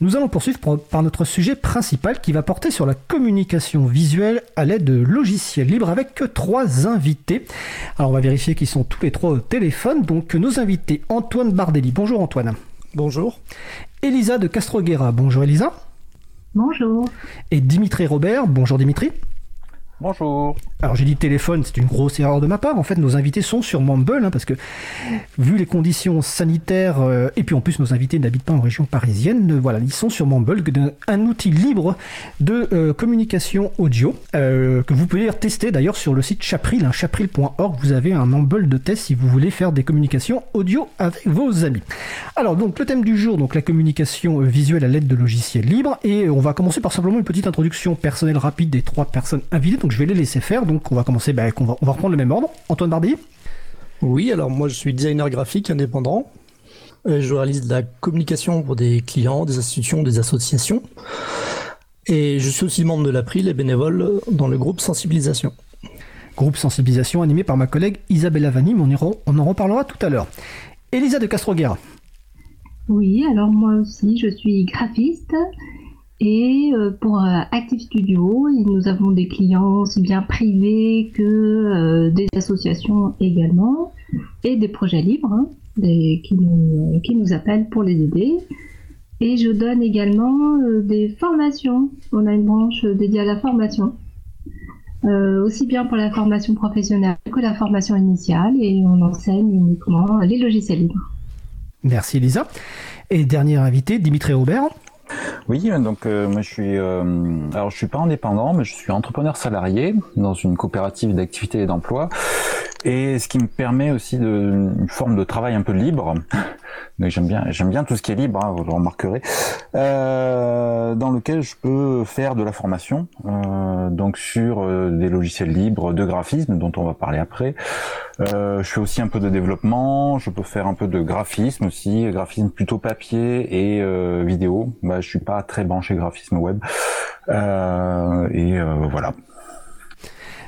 Nous allons poursuivre par notre sujet principal qui va porter sur la communication visuelle à l'aide de logiciels libres avec trois invités. Alors on va vérifier qu'ils sont tous les trois au téléphone. Donc nos invités, Antoine Bardelli. Bonjour Antoine. Bonjour. Elisa de Castroguera. Bonjour Elisa. Bonjour. Et Dimitri Robert. Bonjour Dimitri. Bonjour. Alors j'ai dit téléphone, c'est une grosse erreur de ma part. En fait, nos invités sont sur Mumble, hein, parce que vu les conditions sanitaires, euh, et puis en plus nos invités n'habitent pas en région parisienne, euh, voilà, ils sont sur Mumble, un outil libre de euh, communication audio, que vous pouvez tester d'ailleurs sur le site Chapril, hein, chapril.org. Vous avez un Mumble de test si vous voulez faire des communications audio avec vos amis. Alors donc le thème du jour, donc la communication visuelle à l'aide de logiciels libres, et on va commencer par simplement une petite introduction personnelle rapide des trois personnes invitées. Je vais les laisser faire. Donc on va commencer, bah, on, va, on va reprendre le même ordre. Antoine Barbier Oui, alors moi je suis designer graphique indépendant. Je réalise de la communication pour des clients, des institutions, des associations. Et je suis aussi membre de l'April et bénévole dans le groupe Sensibilisation. Groupe Sensibilisation animé par ma collègue Isabelle Vanim, on, on en reparlera tout à l'heure. Elisa de Castroguerra. Oui, alors moi aussi je suis graphiste et euh, pour euh, Active Studio, nous avons des clients aussi bien privés que euh, des associations également, et des projets libres hein, qui, nous, appellent pour les aider. Et je donne également des formations. On a une branche dédiée à la formation. aussi bien pour la formation professionnelle que la formation initiale, et on enseigne uniquement les logiciels libres. Merci Elisa. Et dernier invité, Dimitri Aubert. Oui, donc euh, moi je suis, euh, alors je suis pas indépendant, mais je suis entrepreneur salarié dans une coopérative d'activité et d'emploi, et ce qui me permet aussi de, une forme de travail un peu libre. J'aime bien, j'aime bien tout ce qui est libre, hein, vous le remarquerez, euh, dans lequel je peux faire de la formation, euh, donc sur euh, des logiciels libres de graphisme dont on va parler après. Euh, je fais aussi un peu de développement, je peux faire un peu de graphisme aussi, graphisme plutôt papier et euh, vidéo. Bah, je suis pas très branché graphisme web. et voilà.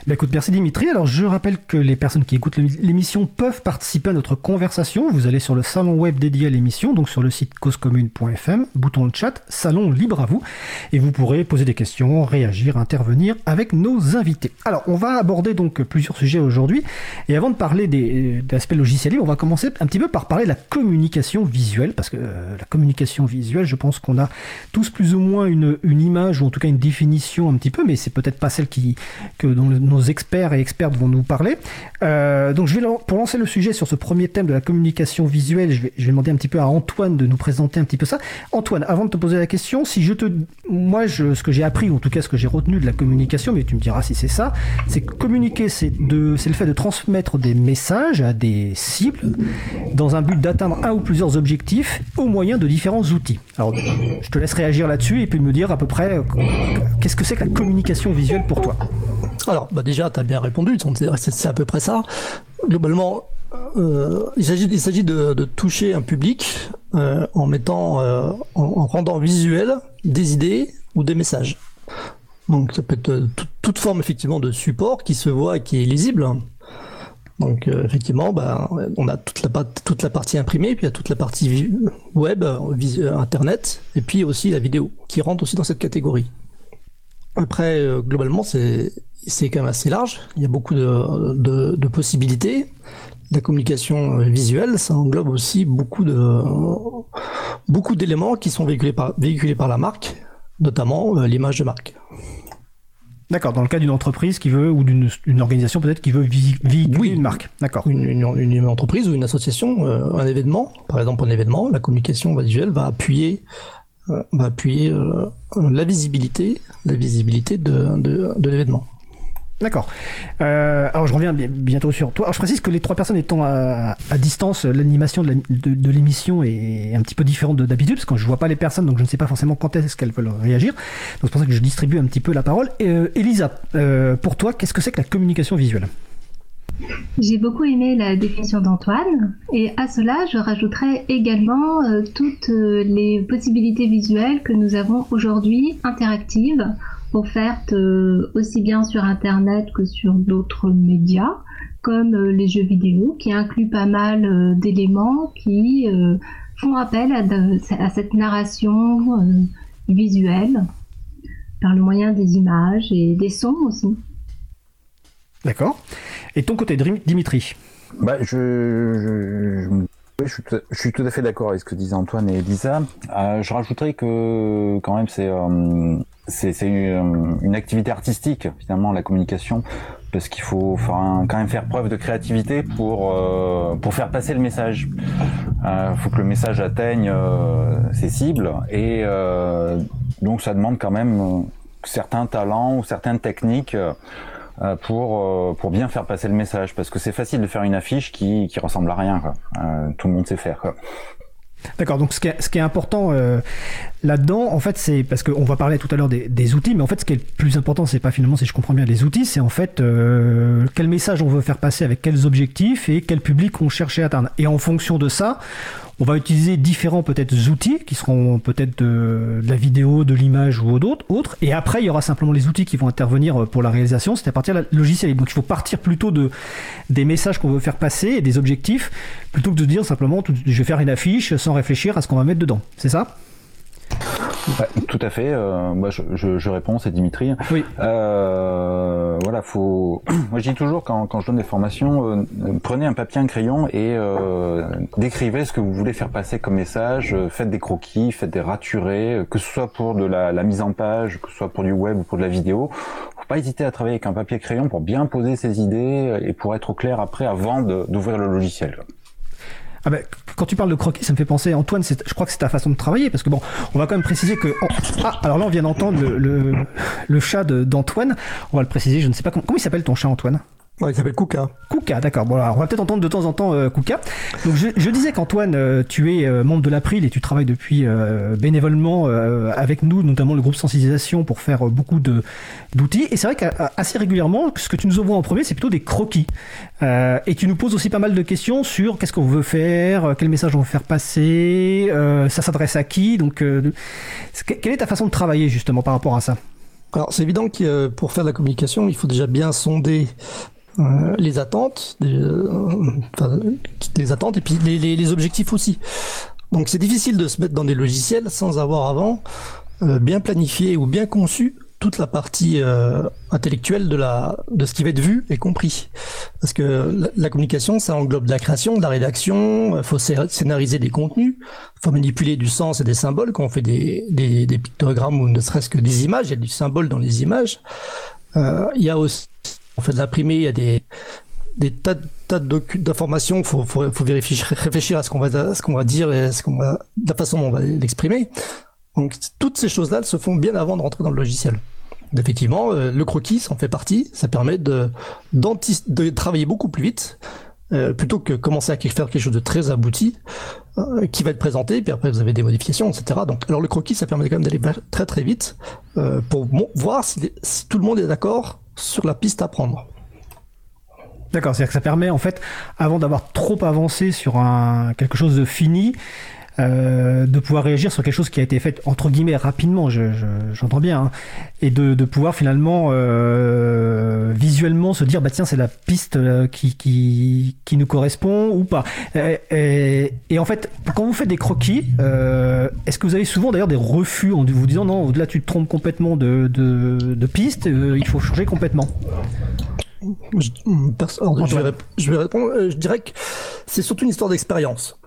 Bah écoute, merci Dimitri. Alors je rappelle que les personnes qui écoutent l'émission peuvent participer à notre conversation. Vous allez sur le salon web dédié à l'émission, donc sur le site causecommune.fm, bouton de chat, salon libre à vous, et vous pourrez poser des questions, réagir, intervenir avec nos invités. Alors on va aborder donc plusieurs sujets aujourd'hui, et avant de parler des, aspects logiciels on va commencer un petit peu par parler de la communication visuelle, parce que euh, la communication visuelle, je pense qu'on a tous plus ou moins une, une, image, ou en tout cas une définition un petit peu, mais c'est peut-être pas celle qui, que dans le nos experts et expertes vont nous parler. Euh, donc je vais pour lancer le sujet sur ce premier thème de la communication visuelle, je vais, demander un petit peu à Antoine de nous présenter un petit peu ça. Antoine, avant de te poser la question, si je te, moi, ce que j'ai appris, ou en tout cas ce que j'ai retenu de la communication, mais tu me diras si c'est ça, c'est que communiquer, c'est de, c'est le fait de transmettre des messages à des cibles dans un but d'atteindre un ou plusieurs objectifs au moyen de différents outils. Alors, je te laisse réagir là-dessus et puis me dire à peu près euh, qu'est-ce que c'est que la communication visuelle pour toi? Alors, bah déjà, tu as bien répondu, c'est à peu près ça. Globalement, euh, il s'agit de, de, toucher un public euh, en mettant, euh, en, rendant visuel des idées ou des messages. Donc ça peut être toute forme effectivement de support qui se voit et qui est lisible. Donc effectivement, bah, on a toute la, toute la partie imprimée, puis il y a toute la partie web, internet, et puis aussi la vidéo, qui rentre aussi dans cette catégorie. Après, globalement, c'est c'est quand même assez large. Il y a beaucoup de, de, possibilités. La communication visuelle, ça englobe aussi beaucoup de beaucoup d'éléments qui sont véhiculés par véhiculés par la marque, notamment euh, l'image de marque. D'accord, dans le cas d'une entreprise qui veut, ou d'une organisation peut-être qui veut véhiculer une marque. D'accord. Une, une, entreprise ou une association, euh, un événement, par exemple un événement, la communication visuelle va appuyer, euh, va appuyer la visibilité, la visibilité de, de, l'événement. D'accord. Euh, alors je reviens bientôt sur toi. Alors, je précise que les trois personnes étant à, distance, l'animation de l'émission est un petit peu différente d'habitude parce que je vois pas les personnes, donc je ne sais pas forcément quand est-ce qu'elles veulent réagir. Donc c'est pour ça que je distribue un petit peu la parole. Euh, Elisa, euh, pour toi, qu'est-ce que c'est que la communication visuelle? J'ai beaucoup aimé la définition d'Antoine et à cela je rajouterais également toutes les possibilités visuelles que nous avons aujourd'hui interactives offertes euh, aussi bien sur Internet que sur d'autres médias, comme euh, les jeux vidéo, qui incluent pas mal euh, d'éléments qui font appel à, cette narration visuelle par le moyen des images et des sons aussi. D'accord. Et ton côté, Dimitri bah, je, je, suis tout, à fait d'accord avec ce que disaient Antoine et Elisa. Euh, je rajouterais que quand même c'est euh, c'est une, activité artistique finalement la communication parce qu'il faut quand même faire preuve de créativité pour euh, pour faire passer le message. Il euh, faut que le message atteigne ses cibles et donc ça demande quand même certains talents ou certaines techniques pour euh, pour bien faire passer le message parce que c'est facile de faire une affiche qui qui ressemble à rien. Euh, tout le monde sait faire. D'accord, donc ce qui est, ce qui est important là-dedans, en fait, c'est parce qu'on va parler tout à l'heure des, des, outils, mais en fait, ce qui est le plus important, c'est pas finalement, si je comprends bien, les outils, c'est en fait quel message on veut faire passer avec quels objectifs et quel public on cherche à atteindre. Et en fonction de ça, on va utiliser différents peut-être outils qui seront peut-être de, la vidéo, de l'image ou d'autres, autres. Et après, il y aura simplement les outils qui vont intervenir pour la réalisation. C'est à partir de la. Donc, il faut partir plutôt de des messages qu'on veut faire passer et des objectifs plutôt que de dire simplement je vais faire une affiche sans réfléchir à ce qu'on va mettre dedans. C'est ça? Tout à fait. Euh, moi, je, je, je, réponds, c'est Dimitri. Oui. Euh, voilà, faut. Moi, je dis toujours quand, quand je donne des formations, euh, prenez un papier, un crayon et euh, décrivez ce que vous voulez faire passer comme message. Faites des croquis, faites des raturés, que ce soit pour de la, la, mise en page, que ce soit pour du web ou pour de la vidéo. Faut pas hésiter à travailler avec un papier crayon pour bien poser ses idées et pour être au clair après avant d'ouvrir le logiciel. Ah ben, quand tu parles de croquis, ça me fait penser, Antoine, je crois que c'est ta façon de travailler, parce que bon, on va quand même préciser que... ah, alors là, on vient d'entendre le, le, le, chat d'Antoine. On va le préciser, je ne sais pas comment... Comment il s'appelle ton chat, Antoine? Ouais, il s'appelle Kuka. Kuka, d'accord. Bon, alors, on va peut-être entendre de temps en temps euh, Kuka. Donc, je, je disais qu'Antoine, euh, tu es euh, membre de l'April et tu travailles depuis euh, bénévolement avec nous, notamment le groupe sensibilisation, pour faire beaucoup de d'outils. Et c'est vrai qu'assez régulièrement, ce que tu nous envoies en premier, c'est plutôt des croquis. et tu nous poses aussi pas mal de questions sur qu'est-ce qu'on veut faire, quel message on veut faire passer, ça s'adresse à qui. Donc, quelle est ta façon de travailler justement par rapport à ça? Alors c'est évident que pour faire de la communication, il faut déjà bien sonder euh, les attentes, euh, les attentes et puis les, objectifs aussi. Donc c'est difficile de se mettre dans des logiciels sans avoir avant euh, bien planifié ou bien conçu toute la partie intellectuelle de la de ce qui va être vu et compris. Parce que la, communication, ça englobe de la création, de la rédaction, il faut scénariser des contenus, il faut manipuler du sens et des symboles quand on fait des, des, des pictogrammes ou ne serait-ce que des images, il y a du symbole dans les images. il y a aussi on fait de l'imprimer, il y a des, tas, d'informations, il faut, vérifier, réfléchir à ce qu'on va, dire et ce qu'on va, la façon dont on va l'exprimer. Donc toutes ces choses-là se font bien avant de rentrer dans le logiciel. Effectivement, euh, le croquis en fait partie. Ça permet de, travailler beaucoup plus vite, euh, plutôt que commencer à faire quelque chose de très abouti, euh, qui va être présenté, puis après vous avez des modifications, etc. Donc, alors le croquis, ça permet quand même d'aller très très vite pour voir si, tout le monde est d'accord sur la piste à prendre. D'accord, c'est-à-dire que ça permet en fait, avant d'avoir trop avancé sur un, quelque chose de fini, euh, de pouvoir réagir sur quelque chose qui a été fait entre guillemets rapidement, j'entends je, bien, hein, et de, de, pouvoir finalement euh, visuellement se dire bah tiens c'est la piste euh, qui, qui, qui, nous correspond ou pas. Et, et, en fait quand vous faites des croquis, euh, est-ce que vous avez souvent d'ailleurs des refus en vous disant non là tu te trompes complètement de, de, de piste, euh, il faut changer complètement? Je, je, je vais répondre. Je dirais que c'est surtout une histoire d'expérience.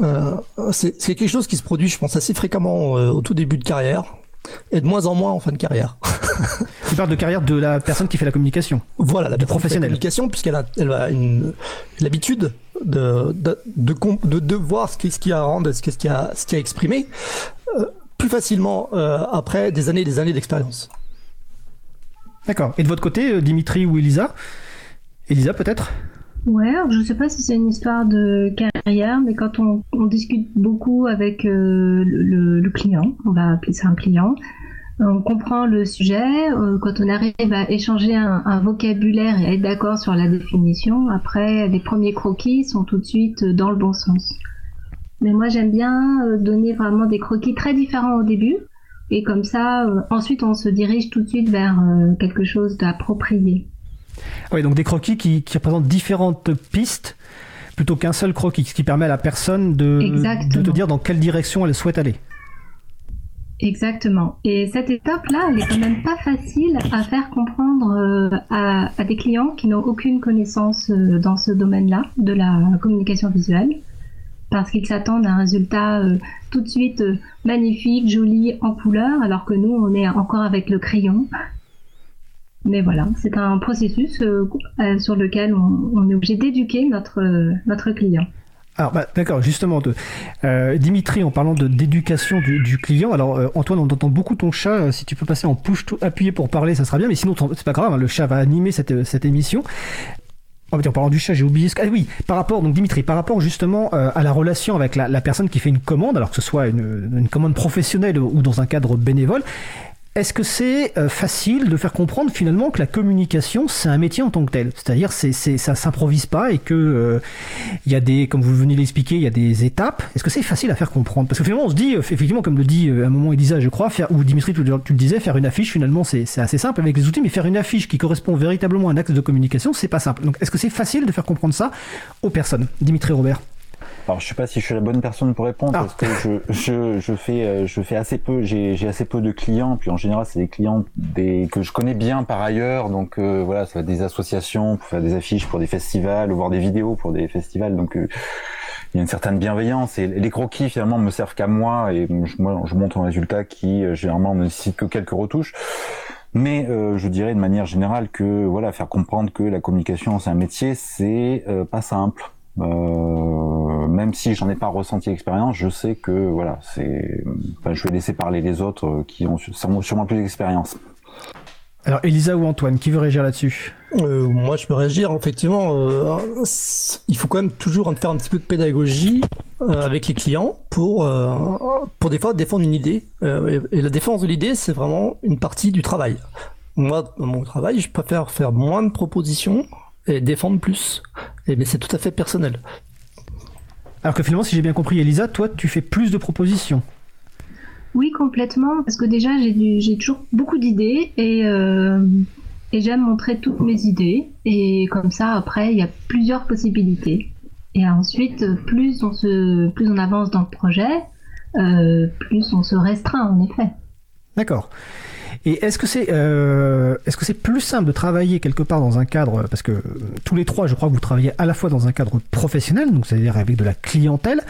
Euh, c'est quelque chose qui se produit, je pense, assez fréquemment euh, au tout début de carrière et de moins en moins en fin de carrière. tu parles de carrière de la personne qui fait la communication. Voilà, la professionnelle. communication, puisqu'elle a, elle a l'habitude de de, de, de, voir ce qu'est-ce qu'il y a à rendre, ce qu'est-ce qu'il y a, ce qu'il a exprimé, euh, plus facilement après des années et des années d'expérience. D'accord. Et de votre côté, Dimitri ou Elisa? Elisa peut-être? Ouais, je sais pas si c'est une histoire de mais quand on, discute beaucoup avec euh, le, client, on va appeler ça un client, on comprend le sujet, euh, quand on arrive à échanger un, vocabulaire et être d'accord sur la définition, après les premiers croquis sont tout de suite dans le bon sens. Mais moi j'aime bien euh, donner vraiment des croquis très différents au début, et comme ça, ensuite on se dirige tout de suite vers quelque chose d'approprié. Oui, donc des croquis qui, qui représentent différentes pistes plutôt qu'un seul croquis, ce qui permet à la personne de, de te dire dans quelle direction elle souhaite aller. Exactement. Et cette étape-là, elle est quand même pas facile à faire comprendre euh, à, à, des clients qui n'ont aucune connaissance euh, dans ce domaine-là de la communication visuelle, parce qu'ils s'attendent à un résultat euh, tout de suite magnifique, joli, en couleur, alors que nous, on est encore avec le crayon. Mais voilà, c'est un processus sur lequel on, on est obligé d'éduquer notre, notre client. Alors, bah, d'accord, justement, euh, Dimitri, en parlant d'éducation du, client, alors euh, Antoine, on entend beaucoup ton chat. Euh, si tu peux passer en push appuyer pour parler, ça sera bien. Mais sinon, c'est pas grave. Hein, le chat va animer cette, cette émission. En parlant du chat, j'ai oublié ce que... Ah oui, par rapport, donc Dimitri, par rapport justement à la relation avec la, personne qui fait une commande, alors que ce soit une, une commande professionnelle ou dans un cadre bénévole, est-ce que c'est euh, facile de faire comprendre finalement que la communication c'est un métier en tant que tel? C'est-à-dire c'est, c'est ça s'improvise pas et que euh, y a des comme vous venez l'expliquer il y a des étapes. Est-ce que c'est facile à faire comprendre? Parce que finalement on se dit euh, effectivement comme le dit à un moment Elisa je crois faire ou Dimitri tu, tu le disais faire une affiche finalement c'est, c'est assez simple avec les outils mais faire une affiche qui correspond véritablement à un axe de communication c'est pas simple. Donc est-ce que c'est facile de faire comprendre ça aux personnes? Dimitri Robert alors je sais pas si je suis la bonne personne pour répondre ah. parce que je, je, je, fais euh, je fais assez peu j'ai j'ai assez peu de clients puis en général c'est des clients des que je connais bien par ailleurs donc euh, voilà ça va être des associations pour faire des affiches pour des festivals ou voir des vidéos pour des festivals donc euh, il y a une certaine bienveillance et les croquis finalement me servent qu'à moi et je, moi je montre un résultat qui généralement ne nécessite que quelques retouches. Mais je dirais de manière générale que voilà faire comprendre que la communication c'est un métier c'est pas simple. Euh, même si j'en ai pas ressenti l'expérience, je sais que voilà, c'est, je vais laisser parler les autres euh, qui ont sûrement plus d'expérience. Alors Elisa ou Antoine, qui veut réagir là-dessus? Euh, Moi, je peux réagir. Effectivement, euh, il faut quand même toujours faire un petit peu de pédagogie euh, avec les clients pour, euh, pour des fois défendre une idée. et la défense de l'idée, c'est vraiment une partie du travail. Moi, dans mon travail, je préfère faire moins de propositions et défendre plus. Et, mais c'est tout à fait personnel. Alors que finalement, si j'ai bien compris, Elisa, toi, tu fais plus de propositions. Oui, complètement, parce que déjà, j'ai toujours beaucoup d'idées et, euh, et j'aime montrer toutes mes idées. Et comme ça, après, il y a plusieurs possibilités. Et ensuite, plus on, se, plus on avance dans le projet, euh, plus on se restreint, en effet. D'accord. Et est-ce que c'est euh, est-ce que c'est plus simple de travailler quelque part dans un cadre parce que tous les trois, je crois que vous travaillez à la fois dans un cadre professionnel, donc c'est-à-dire avec de la clientèle,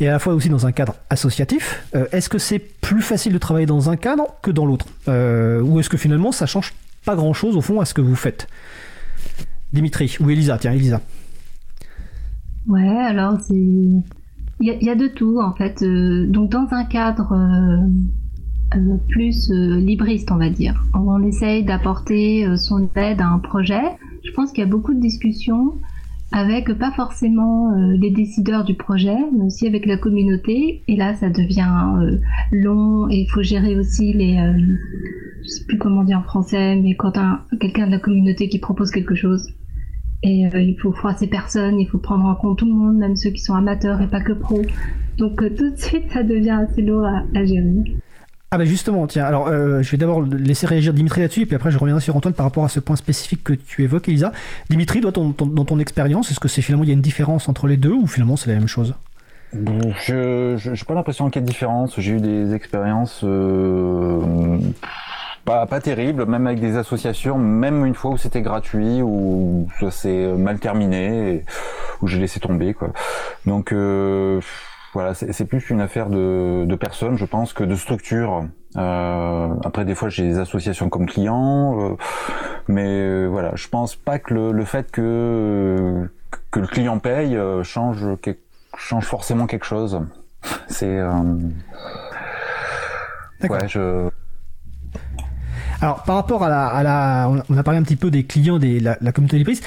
et à la fois aussi dans un cadre associatif. Euh, est-ce que c'est plus facile de travailler dans un cadre que dans l'autre, euh, ou est-ce que finalement ça change pas grand-chose au fond à ce que vous faites? Dimitri ou Elisa, tiens Elisa. Ouais, alors c'est il y, y, a de tout en fait. donc dans un cadre euh, plus euh, libriste, on va dire. On essaye d'apporter euh, son aide à un projet. Je pense qu'il y a beaucoup de discussions avec pas forcément les décideurs du projet, mais aussi avec la communauté. Et là, ça devient long et il faut gérer aussi les, je sais plus comment dire en français, mais quand un quelqu'un de la communauté qui propose quelque chose. Et il faut froisser personne, il faut prendre en compte tout le monde, même ceux qui sont amateurs et pas que pros. Donc tout de suite, ça devient assez lourd à gérer. Ah bah justement, tiens, alors euh, je vais d'abord laisser réagir Dimitri là-dessus, et puis après je reviendrai sur Antoine par rapport à ce point spécifique que tu évoques, Elisa. Dimitri, dans ton expérience, est-ce que c'est finalement il y a une différence entre les deux, ou finalement c'est la même chose? Je n'ai pas l'impression qu'il y ait de différence. J'ai eu des expériences euh, pas, pas terribles, même avec des associations, même une fois où c'était gratuit, où ça s'est mal terminé, où j'ai laissé tomber. quoi. Donc... Euh, voilà, c'est plus une affaire de, de, personnes, je pense, que de structures. Euh, après, des fois, j'ai des associations comme clients, euh, mais euh, voilà, je pense pas que le, le, fait que que le client paye change change forcément quelque chose. C'est ouais, je alors, par rapport à la, à la, on a parlé un petit peu des clients, des, la, la communauté des prises.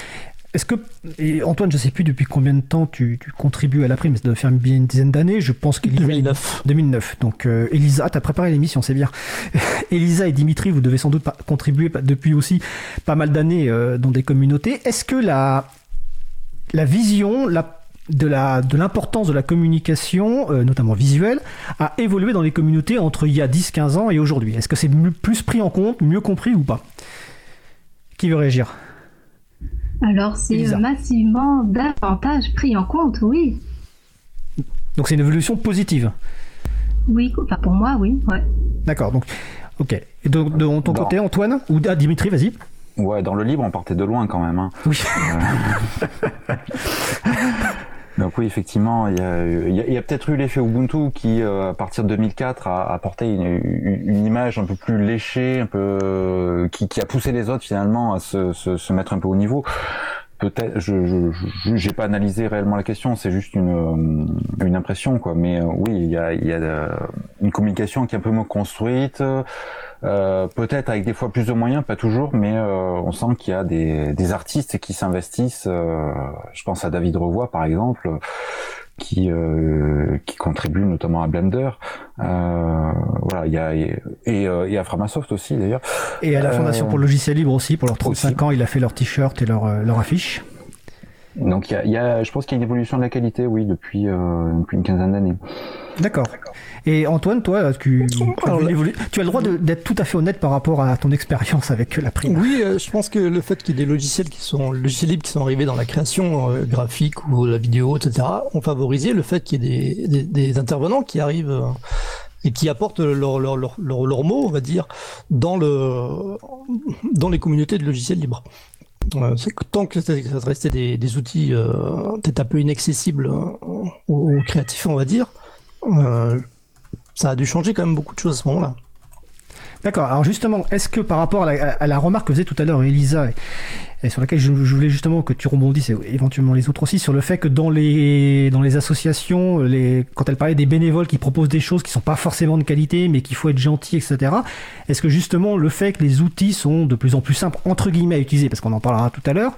Est-ce que, et Antoine, je sais plus depuis combien de temps tu, contribues à la prime, mais ça doit faire bien une dizaine d'années, je pense qu'Elisa... 2009. 2009. Donc, euh, Elisa, tu as préparé l'émission, c'est bien. Elisa et Dimitri, vous devez sans doute contribuer depuis aussi pas mal d'années euh, dans des communautés. Est-ce que la, la vision, la de la de l'importance de la communication, euh, notamment visuelle, a évolué dans les communautés entre il y a 10-15 ans et aujourd'hui? Est-ce que c'est plus pris en compte, mieux compris ou pas? Qui veut réagir? Alors c'est Elisa. massivement davantage pris en compte, oui. Donc c'est une évolution positive. Oui, enfin pour moi, oui. Ouais. D'accord. Donc, ok. Et de, de ton Bon. côté, Antoine ou ah, Dimitri, vas-y. Ouais, dans le libre, on partait de loin quand même. Hein. Oui. Donc oui, effectivement, il y a, il y a- peut-être eu l'effet Ubuntu qui, euh, à partir de 2004, a apporté une, une- image un peu plus léchée, un peu euh, qui, qui a poussé les autres finalement à se, se, se mettre un peu au niveau. Peut-être, je j'ai pas analysé réellement la question, c'est juste une euh, une impression quoi. Mais euh, oui, il y a y a une communication qui est un peu moins construite. Euh, peut-être avec des fois plus de moyens, pas toujours, mais euh, on sent qu'il y a des, des artistes qui s'investissent. euh, je pense à David Revoy par exemple, qui euh, qui contribue notamment à Blender. Euh, voilà, il y a et, et, et à Framasoft aussi d'ailleurs. Et à la Fondation pour le logiciel libre aussi, pour leurs 35 aussi. ans, il a fait leur t-shirt et leur, leur affiche. Donc il y a, y a, je pense qu'il y a une évolution de la qualité, oui, depuis euh, depuis une quinzaine d'années. D'accord. Et Antoine, toi, tu, Alors, là- tu as le droit d'être tout à fait honnête par rapport à ton expérience avec la prime. Oui, euh, je pense que le fait qu'il y ait des logiciels qui sont logiciels libres qui sont arrivés dans la création euh, graphique ou la vidéo, etc., ont favorisé le fait qu'il y ait des, des, des intervenants qui arrivent euh, et qui apportent leur, leur, leur, leur, leur mot, on va dire, dans le dans les communautés de logiciels libres. Euh, tant que ça ça restait des, des outils euh, peut-être un peu inaccessibles euh, aux, aux créatifs, on va dire, euh, ça a dû changer quand même beaucoup de choses à ce moment-là. D'accord. Alors justement, est-ce que par rapport à la, à la remarque que faisait tout à l'heure Elisa, et, sur laquelle je, je voulais justement que tu rebondisses, et éventuellement les autres aussi, sur le fait que dans les, dans les associations, les, quand elle parlait des bénévoles qui proposent des choses qui sont pas forcément de qualité, mais qu'il faut être gentil, etc., est-ce que justement le fait que les outils sont de plus en plus simples, entre guillemets, à utiliser, parce qu'on en parlera tout à l'heure,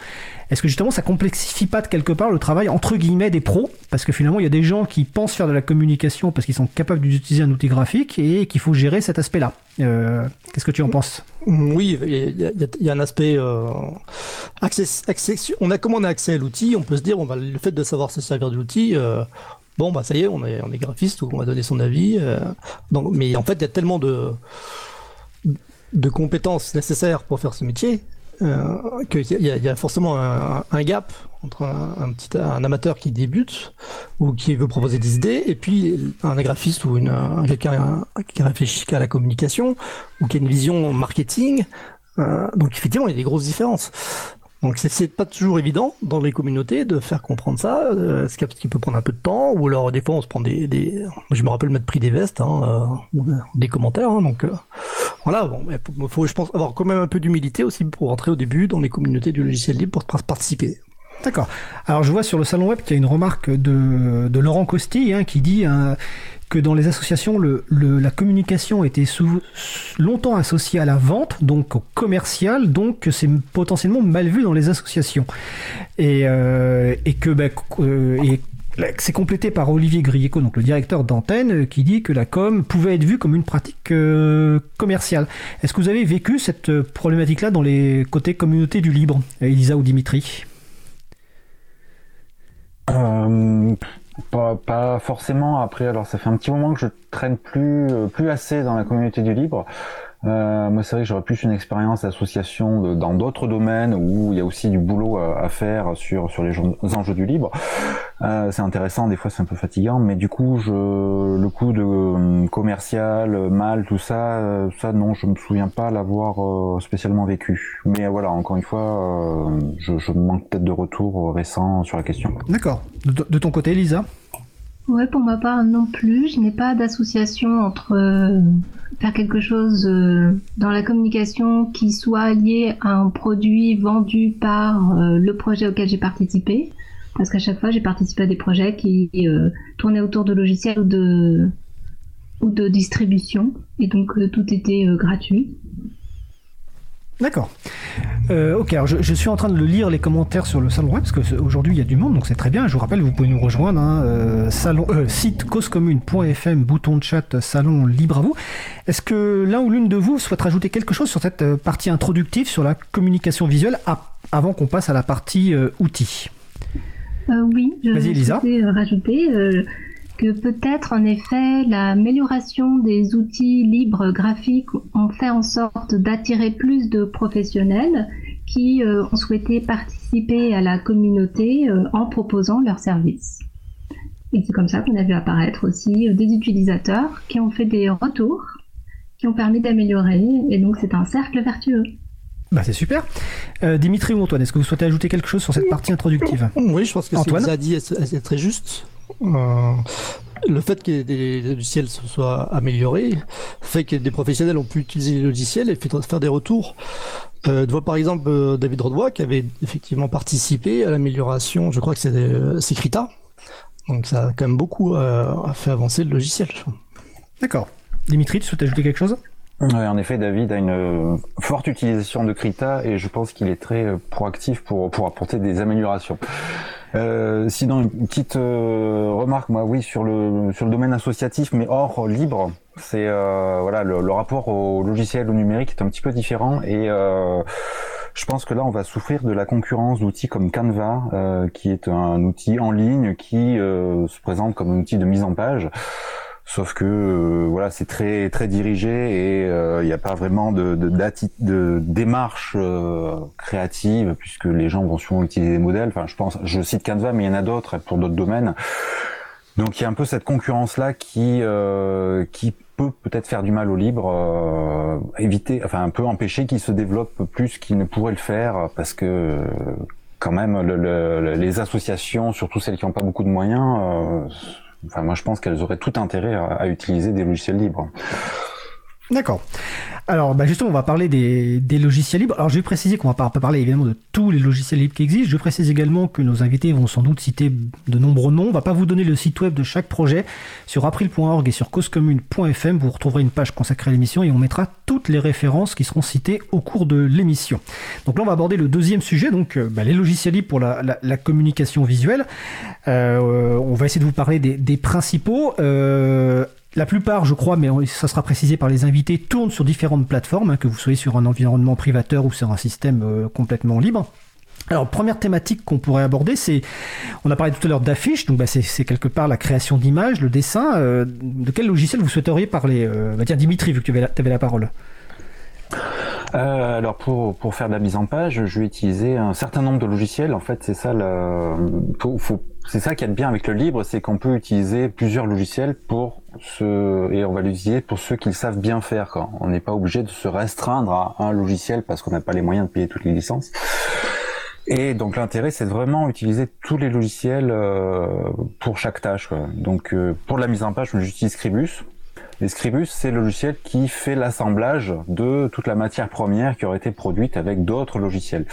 est-ce que justement ça complexifie pas de quelque part le travail entre guillemets des pros? Parce que finalement il y a des gens qui pensent faire de la communication parce qu'ils sont capables d'utiliser un outil graphique et qu'il faut gérer cet aspect-là. Euh, Qu'est-ce que tu en penses? Oui, il y, a- un aspect euh, On a comment on a accès à l'outil, on peut se dire, bah, le fait de savoir se servir de l'outil, euh, bon bah ça y est, on est, graphiste ou on va donner son avis. euh, mais en fait, il y a tellement de compétences nécessaires pour faire ce métier qu'il y, a- forcément un gap entre un, amateur qui débute ou qui veut proposer des idées et puis un graphiste ou quelqu'un qui réfléchit qu'à la communication ou qui a une vision marketing. Euh, donc effectivement, il y a des grosses différences. Donc c'est- pas toujours évident dans les communautés de faire comprendre ça, euh, ce qui peut prendre un peu de temps, ou alors des fois on se prend des, je me rappelle mettre prix des vestes, hein, euh, des commentaires, hein, donc euh, voilà, bon, il faut, je pense avoir quand même un peu d'humilité aussi pour rentrer au début dans les communautés du logiciel libre pour par- participer. D'accord. Alors je vois sur le salon web qu'il y a une remarque de, Laurent Costi hein, qui dit hein, que dans les associations, la communication était sou- longtemps associée à la vente, donc au commercial, donc que c'est potentiellement mal vu dans les associations. Et, euh, que bah, euh, et là, c'est complété par Olivier Grieco, donc le directeur d'antenne, qui dit que la com pouvait être vue comme une pratique euh, commerciale. Est-ce que vous avez vécu cette problématique-là dans les côtés communauté du libre, Elisa ou Dimitri? Euh, pas, pas forcément. Après, alors ça fait un petit moment que je traîne plus euh, plus assez dans la communauté du libre. Euh, moi, c'est vrai que j'aurais plus une expérience d'association dans d'autres domaines où il y a aussi du boulot à, à faire sur sur les enjeux du libre. Euh, c'est intéressant, des fois c'est un peu fatigant, mais du coup, je le coup de euh, commercial, euh, mal, tout ça, euh, ça non, je me souviens pas l'avoir euh, spécialement vécu. Mais euh, voilà, encore une fois, euh, je, je manque peut-être de retour récent sur la question. D'accord. De, de ton côté, Elisa? Ouais, pour ma part non plus, je n'ai pas d'association entre euh, faire quelque chose euh, dans la communication qui soit lié à un produit vendu par euh, le projet auquel j'ai participé. Parce qu'à chaque fois, j'ai participé à des projets qui tournaient autour de logiciels ou de, ou de distribution. Et donc, tout était gratuit. D'accord. Euh, ok, alors je, je suis en train de le lire les commentaires sur le salon web parce qu'aujourd'hui il y a du monde, donc c'est très bien. Je vous rappelle, vous pouvez nous rejoindre, hein, euh, salon, euh, site causecommune.fm, bouton de chat, salon libre à vous. Est-ce que l'un ou l'une de vous souhaite rajouter quelque chose sur cette partie introductive sur la communication visuelle à- avant qu'on passe à la partie outils? Oui, je euh, rajouter que peut-être en effet l'amélioration des outils libres graphiques ont fait en sorte d'attirer plus de professionnels qui ont souhaité participer à la communauté en proposant leurs services. Et c'est comme ça qu'on a vu apparaître aussi des utilisateurs qui ont fait des retours, qui ont permis d'améliorer, et donc c'est un cercle vertueux. Bah c'est super. Euh, Dimitri ou Antoine, est-ce que vous souhaitez ajouter quelque chose sur cette partie introductive? Oui, je pense que ce que a dit est, très juste. Euh, le fait que les logiciels se soient améliorés fait que des professionnels ont pu utiliser les logiciels et faire des retours. Euh, de voir par exemple euh, David Rodbois qui avait effectivement participé à l'amélioration, je crois que c'est Crita. Donc ça a quand même beaucoup euh, fait avancer le logiciel. D'accord. Dimitri, tu souhaites ajouter quelque chose? En effet, David a une euh, forte utilisation de Krita et je pense qu'il est très euh, proactif pour, pour apporter des améliorations. Euh, sinon, une petite euh, remarque, moi, oui, sur le sur le domaine associatif, mais hors libre, c'est voilà le, le, rapport au logiciel au numérique est un petit peu différent et je pense que là, on va souffrir de la concurrence d'outils comme Canva, qui est un outil en ligne qui se présente comme un outil de mise en page. Sauf que euh, voilà, c'est très très dirigé et il euh, n'y a pas vraiment de, de, de démarche euh, créative puisque les gens vont souvent utiliser des modèles. Enfin, je pense, je cite Canva, mais il y en a d'autres pour d'autres domaines. Donc il y a un peu cette concurrence là qui qui peut peut-être faire du mal au libre, éviter, enfin un peu empêcher qu'il se développe plus qu'il ne pourrait le faire parce que quand même le, les associations, surtout celles qui n'ont pas beaucoup de moyens Enfin, moi, je pense qu'elles auraient tout intérêt à, utiliser des logiciels libres. D'accord. Alors, bah justement, on va parler des, logiciels libres. Alors, je vais préciser qu'on va pas parler évidemment de tous les logiciels libres qui existent. Je précise également que nos invités vont sans doute citer de nombreux noms. On va pas vous donner le site web de chaque projet. Sur april.org et sur causecommune.fm, vous retrouverez une page consacrée à l'émission et on mettra toutes les références qui seront citées au cours de l'émission. Donc là, on va aborder le deuxième sujet, donc euh, bah, les logiciels libres pour la, la, communication visuelle. Euh, on va essayer de vous parler des, des principaux. Euh, la plupart, je crois, mais ça sera précisé par les invités, tournent sur différentes plateformes, hein, que vous soyez sur un environnement privateur ou sur un système euh, complètement libre. Alors, première thématique qu'on pourrait aborder, c'est, on a parlé tout à l'heure d'affiches, donc bah, c'est quelque part la création d'images, le dessin. Euh, de quel logiciel vous souhaiteriez parler euh, bah, Tiens, Dimitri, vu que tu avais la, parole. Euh, alors pour, pour faire de la mise en page, je vais utiliser un certain nombre de logiciels. En fait, c'est ça faut, c'est ça qui est bien avec le libre, c'est qu'on peut utiliser plusieurs logiciels pour ce et on va l'utiliser pour ceux qui le savent bien faire. Quand on n'est pas obligé de se restreindre à un logiciel parce qu'on n'a pas les moyens de payer toutes les licences. Et donc l'intérêt, c'est vraiment utiliser tous les logiciels euh, pour chaque tâche. Donc euh, pour la mise en page, j'utilise Scribus et Scribus, c'est le logiciel qui fait l'assemblage de toute la matière première qui aurait été produite avec d'autres logiciels.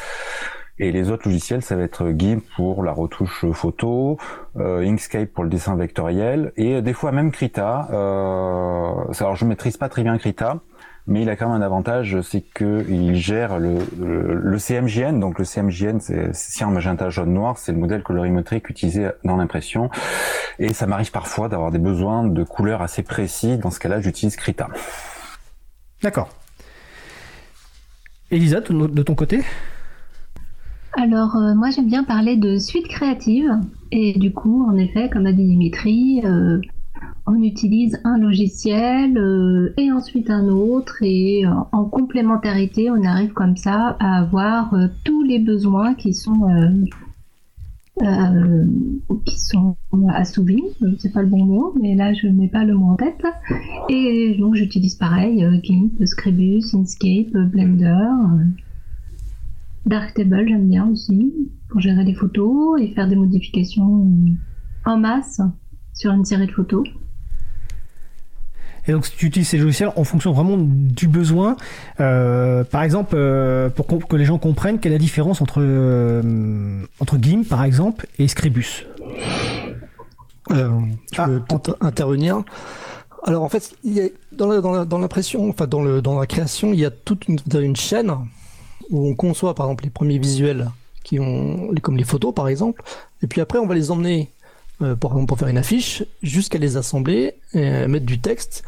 Et les autres logiciels, ça va être GIMP pour la retouche photo, euh, Inkscape pour le dessin vectoriel, et des fois même Krita. Euh, alors je maîtrise pas très bien Krita, mais il a quand même un avantage, c'est qu'il gère le, le, CMJN. Donc le CMJN, c'est cyan, magenta, jaune, noir, c'est le modèle colorimétrique utilisé dans l'impression. Et ça m'arrive parfois d'avoir des besoins de couleurs assez précis. Dans ce cas-là, j'utilise Krita. D'accord. Elisa, de ton côté? Alors euh, moi j'aime bien parler de suite créative et du coup en effet comme a dit Dimitri euh, on utilise un logiciel euh, et ensuite un autre et en complémentarité, on arrive comme ça à avoir tous les besoins qui sont qui sont assouvis. C'est pas le bon mot, mais là je n'ai pas le mot en tête. Et donc j'utilise pareil GIMP, Scribus, Inkscape, Blender. Darktable, j'aime bien aussi pour gérer les photos et faire des modifications en masse sur une série de photos. Et donc, tu utilises ces logiciels en fonction vraiment du besoin. Euh, par exemple, euh, pour que les gens comprennent quelle est la différence entre, euh, entre GIMP, par exemple, et Scribus. Euh, je ah. peux intervenir. Alors, en fait, il y a, dans l'impression, enfin, dans, le, dans la création, il y a toute une, une chaîne où on conçoit, par exemple, les premiers visuels qui ont, comme les photos, par exemple. Et puis après, on va les emmener euh, pour, faire une affiche, jusqu'à les assembler, et mettre du texte,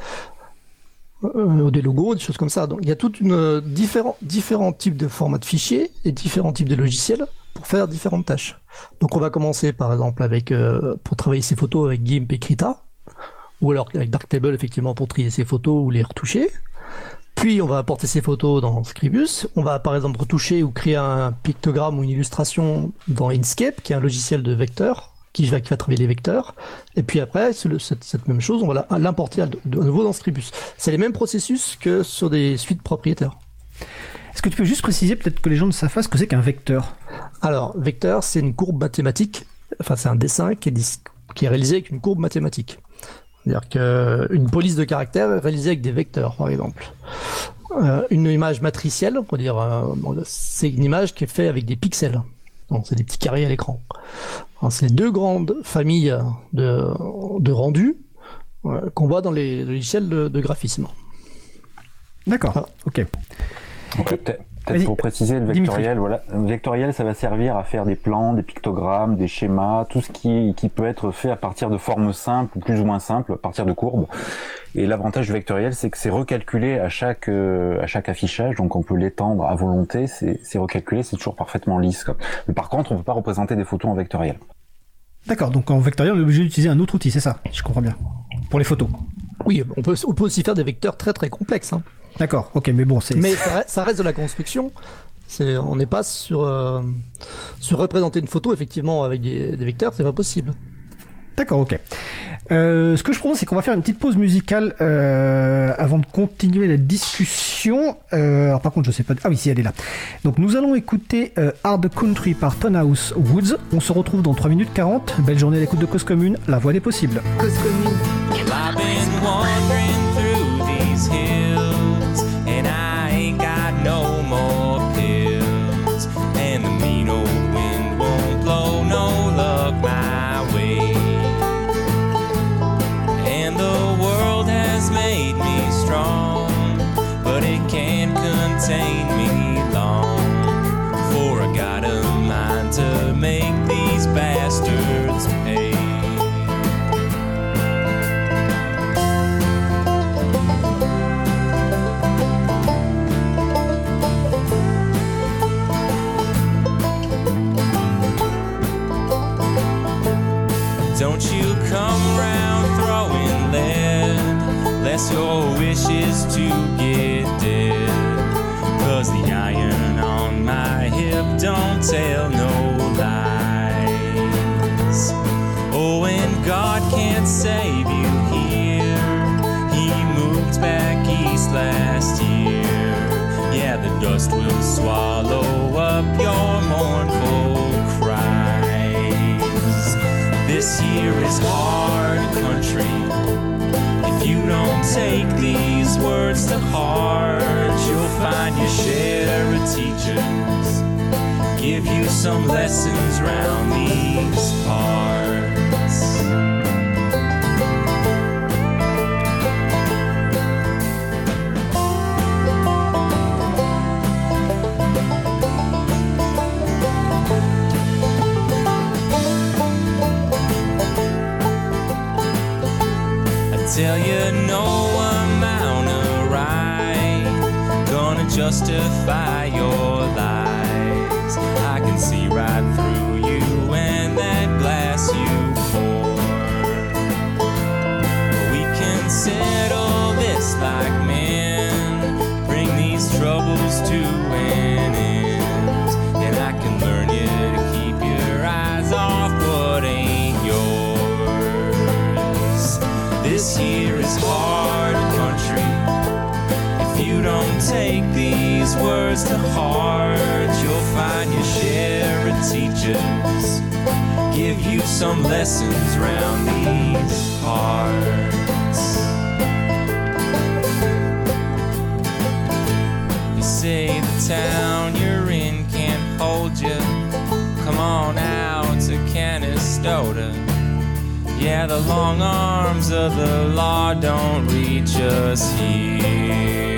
euh, des logos, des choses comme ça. Donc il y a toute une euh, différents différents types de formats de fichiers et différents types de logiciels pour faire différentes tâches. Donc on va commencer par exemple avec pour travailler ses photos avec GIMP et Krita, ou alors avec Darktable effectivement pour trier ses photos ou les retoucher. Puis on va apporter ces photos dans Scribus. On va par exemple retoucher ou créer un pictogramme ou une illustration dans Inkscape, qui est un logiciel de vecteur qui va, qui va travailler les vecteurs. Et puis après, cette, cette, même chose, on va l'importer de, nouveau dans Scribus. C'est les mêmes processus que sur des suites propriétaires. Est-ce que tu peux juste préciser, peut-être que les gens ne savent pas ce que c'est qu'un vecteur? Alors, vecteur, c'est une courbe mathématique. Enfin, c'est un dessin qui est, qui est réalisé avec une courbe mathématique. C'est-à-dire qu'une police de caractère est réalisée avec des vecteurs, par exemple. Euh, une image matricielle, on peut dire, euh, c'est une image qui est faite avec des pixels. Donc, c'est des petits carrés à l'écran. C'est les deux grandes familles de, de rendus euh, qu'on voit dans les logiciels de, graphisme. D'accord, ok. Peut-être pour préciser, le vectoriel, voilà, le vectoriel, ça va servir à faire des plans, des pictogrammes, des schémas, tout ce qui, qui peut être fait à partir de formes simples ou plus ou moins simples, à partir de courbes. Et l'avantage du vectoriel, c'est que c'est recalculé à chaque euh, à chaque affichage, donc on peut l'étendre à volonté. C'est recalculé, c'est toujours parfaitement lisse. Mais par contre, on peut pas représenter des photos en vectoriel. D'accord, donc en vectoriel, on est obligé d'utiliser un autre outil, c'est ça? Je comprends bien. Pour les photos. Oui, on peut, on peut aussi faire des vecteurs très très complexes. Hein. D'accord, ok, mais bon, c'est. Mais ça reste, de la construction. On n'est pas sur, euh, sur représenter une photo effectivement avec des, des vecteurs, c'est pas possible. D'accord, ok. Euh, ce que je propose, c'est qu'on va faire une petite pause musicale euh, avant de continuer la discussion. Euh, alors par contre, je sais pas. Ah oui, si elle est là. Donc nous allons écouter euh, Hard Country par Tonhouse Woods. On se retrouve dans 3 minutes 40. Belle journée à l'écoute de Cause Commune. La voix des possibles. Cause Commune. Your wishes to get dead. Cause the iron on my hip don't tell no lies. Oh, and God can't save you here. He moved back east last year. Yeah, the dust will swallow up your mournful cries. This year is hard words to heart, you'll find your share of teachers give you some lessons round these parts. Justify your lies. These words to heart, you'll find your share of teachers give you some lessons round these parts. You say the town you're in can't hold you. Come on out to Canastota. Yeah, the long arms of the law don't reach us here.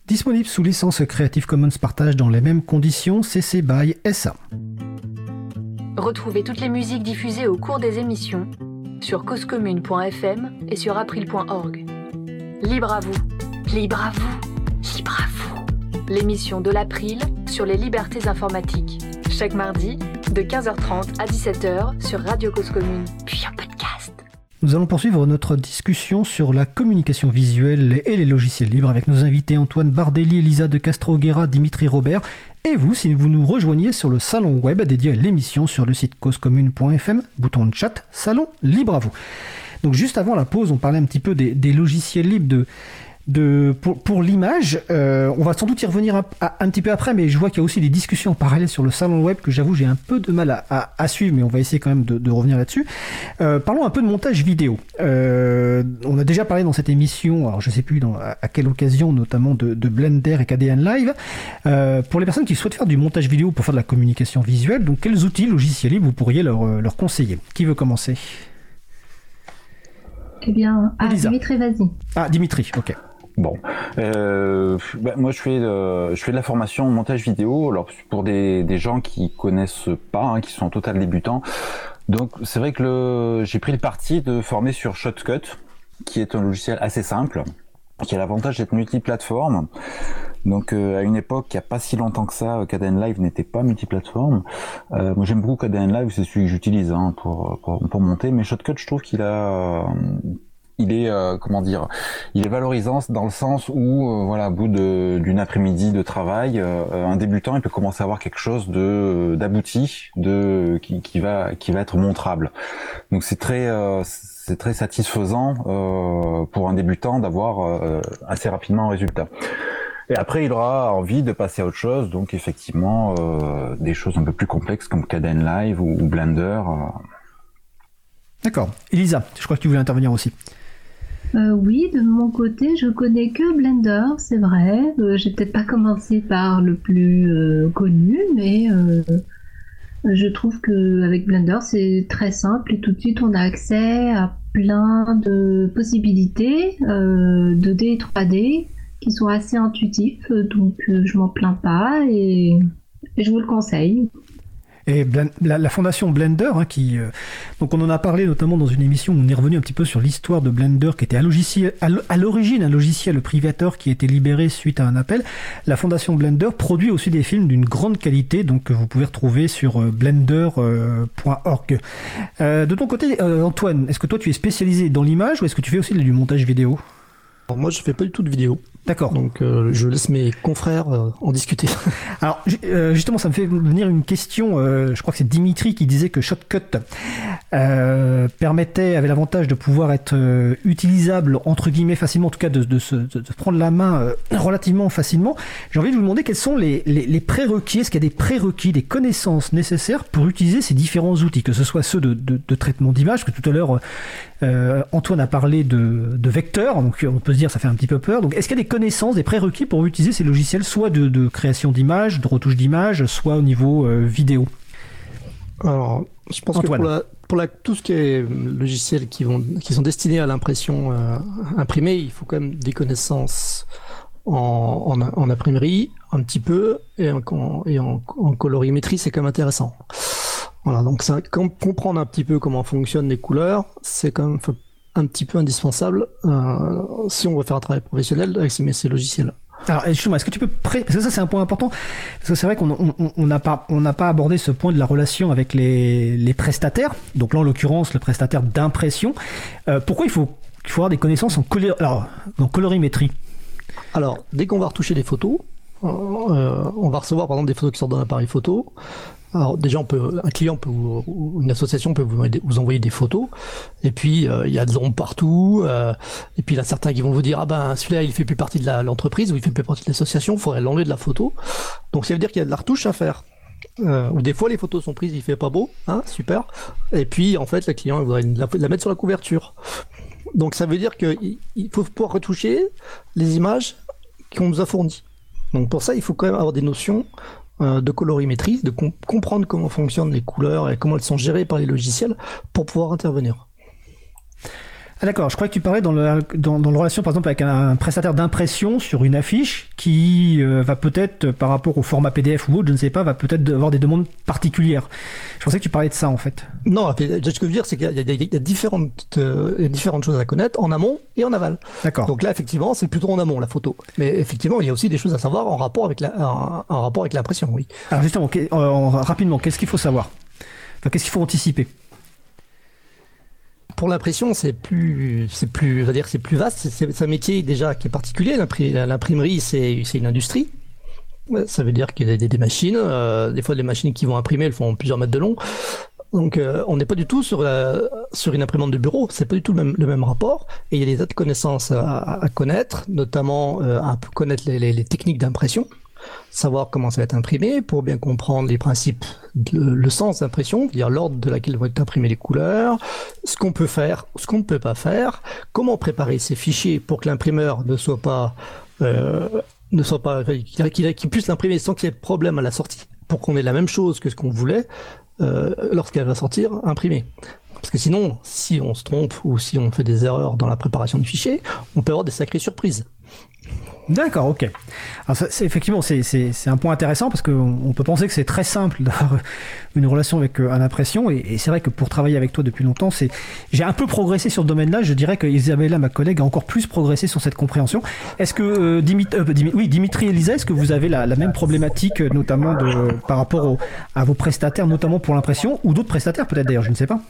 disponible sous licence Creative Commons partage dans les mêmes conditions CC BY SA. Retrouvez toutes les musiques diffusées au cours des émissions sur causecommune.fm et sur april.org. Libre à vous, libre à vous, libre à vous. L'émission de l'April sur les libertés informatiques. Chaque mardi, de 15h30 à 17h sur Radio Cause Commune, puis en podcast. Nous allons poursuivre notre discussion sur la communication visuelle et les logiciels libres avec nos invités Antoine Bardelli, Elisa de Castro-Guerra, Dimitri Robert et vous si vous nous rejoignez sur le salon web dédié à l'émission sur le site causecommune.fm, bouton de chat, salon libre à vous. Donc juste avant la pause, on parlait un petit peu des logiciels libres de de, pour, pour l'image. Euh, on va sans doute y revenir un, un, petit peu après, mais je vois qu'il y a aussi des discussions en parallèle sur le salon web que j'avoue j'ai un peu de mal à, à, à, suivre, mais on va essayer quand même de, de revenir là-dessus. Euh, parlons un peu de montage vidéo. Euh, on a déjà parlé dans cette émission, alors je sais plus dans, à, quelle occasion, notamment de, de Blender et KDN Live. Pour les personnes qui souhaitent faire du montage vidéo pour faire de la communication visuelle, donc quels outils logiciels vous pourriez leur, leur conseiller? Qui veut commencer? Eh bien, ah, Dimitri, vas-y. Ah, Dimitri, ok. Bon, euh, bah, moi je fais euh, je fais de la formation montage vidéo. Alors pour des, des gens qui connaissent pas, hein, qui sont total débutants, donc c'est vrai que le, j'ai pris le parti de former sur Shotcut, qui est un logiciel assez simple, qui a l'avantage d'être multiplateforme. Donc euh, à une époque, il n'y a pas si longtemps que ça, KDN Live n'était pas multiplateforme. Euh, moi j'aime beaucoup KDN Live, c'est celui que j'utilise hein, pour, pour, pour monter, mais Shotcut, je trouve qu'il a il est euh, comment dire, il est valorisant dans le sens où euh, voilà, au bout d'une après-midi de travail, euh, un débutant il peut commencer à avoir quelque chose de d'abouti, de qui, va qui va être montrable. Donc c'est très c'est très satisfaisant pour un débutant d'avoir assez rapidement un résultat. Et après, il aura envie de passer à autre chose, donc effectivement des choses un peu plus complexes comme Caden Live ou Blender. D'accord. Elisa, je crois que tu voulais intervenir aussi. Euh, oui, de mon côté, je connais que Blender, c'est vrai. Euh, J'ai peut-être pas commencé par le plus euh, connu, mais je trouve que avec Blender, c'est très simple et tout de suite, on a accès à plein de possibilités 2D et 3D qui sont assez intuitifs, donc je m'en plains pas et je vous le conseille. Et la, fondation Blender, hein, qui euh, donc on en a parlé notamment dans une émission où on est revenu un petit peu sur l'histoire de Blender, qui était à l'origine un logiciel privateur qui a été libéré suite à un appel. La fondation Blender produit aussi des films d'une grande qualité, donc que vous pouvez retrouver sur euh, blender.org. Euh, de ton côté, Antoine, est-ce que toi tu es spécialisé dans l'image ou est-ce que tu fais aussi du montage vidéo? Moi, je fais pas du tout de vidéo. D'accord. Donc euh, je laisse mes confrères euh, en discuter. Alors euh, justement, ça me fait venir une question. je crois que c'est Dimitri qui disait que Shotcut permettait, avait l'avantage de pouvoir être utilisable entre guillemets facilement, en tout cas de, de, se, de, de prendre la main relativement facilement. J'ai envie de vous demander quels sont les, les, les prérequis. Est-ce qu'il y a des prérequis, des connaissances nécessaires pour utiliser ces différents outils, que ce soit ceux de, de traitement d'image, que tout à l'heure Antoine a parlé de, de vecteurs, donc on peut se dire ça fait un petit peu peur. Donc est-ce qu'il y a des connaissances, des prérequis pour utiliser ces logiciels, soit de, de création d'images, de retouche d'images, soit au niveau euh, vidéo? Alors, je pense Antoine. que pour, la, pour la, tout ce qui est logiciels qui, vont, qui sont destinés à l'impression euh, imprimée, il faut quand même des connaissances en, en, en imprimerie, un petit peu, et en, et en, en colorimétrie, c'est quand même intéressant. Voilà, donc ça, comprendre un petit peu comment fonctionnent les couleurs, c'est quand même un petit peu indispensable euh, si on veut faire un travail professionnel avec ces, ces logiciels. Alors justement, est-ce que tu peux pré... parce que ça c'est un point important parce que c'est vrai qu'on n'a on, on pas on n'a pas abordé ce point de la relation avec les, les prestataires. Donc là en l'occurrence le prestataire d'impression. Euh, pourquoi il faut il faut avoir des connaissances en, color... Alors, en colorimétrie? Alors dès qu'on va retoucher des photos, euh, on va recevoir par exemple des photos qui sortent d'un appareil photo. Alors déjà, on un client peut ou une association peut vous, envoyer des photos, et puis euh, il y a des ombres partout, euh, et puis il y a certains qui vont vous dire ah ben celui-là il fait plus partie de l'entreprise ou il fait plus partie de l'association, il faudrait l'enlever de la photo. Donc ça veut dire qu'il y a de la retouche à faire. Euh, ou des fois les photos sont prises, il fait pas beau, hein, super. Et puis en fait le client il voudrait la, mettre sur la couverture. Donc ça veut dire qu'il faut pouvoir retoucher les images qu'on nous a fournies. Donc pour ça, il faut quand même avoir des notions euh, de colorimétrie, de com comprendre comment fonctionnent les couleurs et comment elles sont gérées par les logiciels pour pouvoir intervenir. Ah d'accord, je crois que tu parlais dans le, dans, dans le relation par exemple avec un, prestataire d'impression sur une affiche qui euh, va peut-être par rapport au format PDF ou autre, je ne sais pas, va peut-être avoir des demandes particulières. Je pensais que tu parlais de ça en fait. Non, ce que je veux dire c'est qu'il y, a différentes, euh, différentes choses à connaître en amont et en aval. D'accord. Donc là effectivement c'est plutôt en amont la photo. Mais effectivement il y a aussi des choses à savoir en rapport avec la, en, rapport avec l'impression, oui. Alors justement, rapidement, qu'est-ce qu'il faut savoir? Enfin, Qu'est-ce qu'il faut anticiper? Pour l'impression, c'est plus, c'est plus, dire, c'est plus vaste. C'est un métier déjà qui est particulier. L'imprimerie, c'est, une industrie. Ça veut dire qu'il y a des, machines. Euh, des fois, les machines qui vont imprimer, elles font plusieurs mètres de long. Donc, euh, on n'est pas du tout sur, sur une imprimante de bureau. C'est pas du tout le même, le même rapport. Et il y a des tas de connaissances à, connaître, notamment euh, à connaître les techniques d'impression savoir comment ça va être imprimé pour bien comprendre les principes, le sens d'impression, c'est-à-dire l'ordre de laquelle vont être imprimées les couleurs, ce qu'on peut faire, ce qu'on ne peut pas faire, comment préparer ces fichiers pour que l'imprimeur ne soit pas, euh, ne soit pas, qu'il puisse l'imprimer sans qu'il y ait de problème à la sortie, pour qu'on ait la même chose que ce qu'on voulait euh, lorsqu'elle va sortir imprimée. Parce que sinon, si on se trompe ou si on fait des erreurs dans la préparation du fichier, on peut avoir des sacrées surprises. D'accord, ok. Effectivement, c'est, un point intéressant parce qu'on on peut penser que c'est très simple d'avoir une relation avec euh, un impression et, c'est vrai que pour travailler avec toi depuis longtemps, j'ai un peu progressé sur le domaine-là. Je dirais que Isabella, ma collègue, a encore plus progressé sur cette compréhension. Est-ce que euh, euh, Dimitri, oui, Dimitri et Lisa, est-ce que vous avez la, même problématique, notamment de, par rapport à vos prestataires, notamment pour l'impression ou d'autres prestataires peut-être d'ailleurs, je ne sais pas.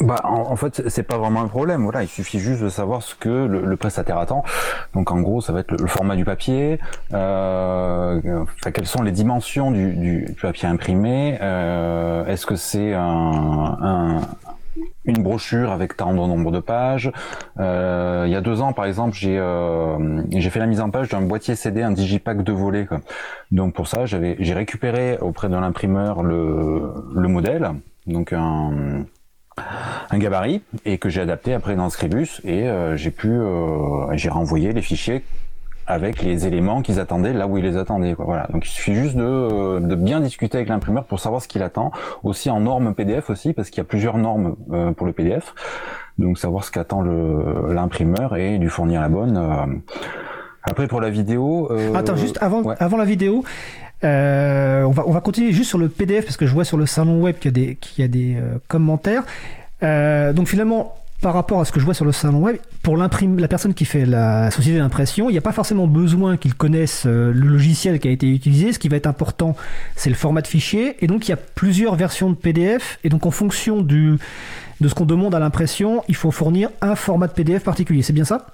Bah, en, fait, c'est pas vraiment un problème. Voilà, il suffit juste de savoir ce que le, prestataire attend. Donc, en gros, ça va être le, format du papier, euh, enfin, quelles sont les dimensions du, du, papier imprimé. Euh, Est-ce que c'est un, un, une brochure avec tant de nombre de pages. Euh, il y a deux ans, par exemple, j'ai euh, j'ai fait la mise en page d'un boîtier CD, un digipack de volets. Quoi. Donc pour ça, j'avais j'ai récupéré auprès de l'imprimeur le, le modèle, donc un un gabarit et que j'ai adapté après dans Scribus et euh, j'ai pu euh, j'ai renvoyé les fichiers avec les éléments qu'ils attendaient là où ils les attendaient quoi. voilà. Donc il suffit juste de, euh, de bien discuter avec l'imprimeur pour savoir ce qu'il attend. Aussi en normes PDF aussi parce qu'il y a plusieurs normes pour le PDF donc savoir ce qu'attend l'imprimeur et lui fournir la bonne après pour la vidéo attends juste avant avant la vidéo euh, on, va, on va continuer juste sur le PDF parce que je vois sur le salon web qu'il y a des, qu'il y a des euh, commentaires. Euh, donc finalement, par rapport à ce que je vois sur le salon web, pour la personne qui fait la société d'impression, il n'y a pas forcément besoin qu'il connaisse le logiciel qui a été utilisé. Ce qui va être important, c'est le format de fichier. Et donc, il y a plusieurs versions de PDF. Et donc, en fonction du, de ce qu'on demande à l'impression, il faut fournir un format de PDF particulier. C'est bien ça?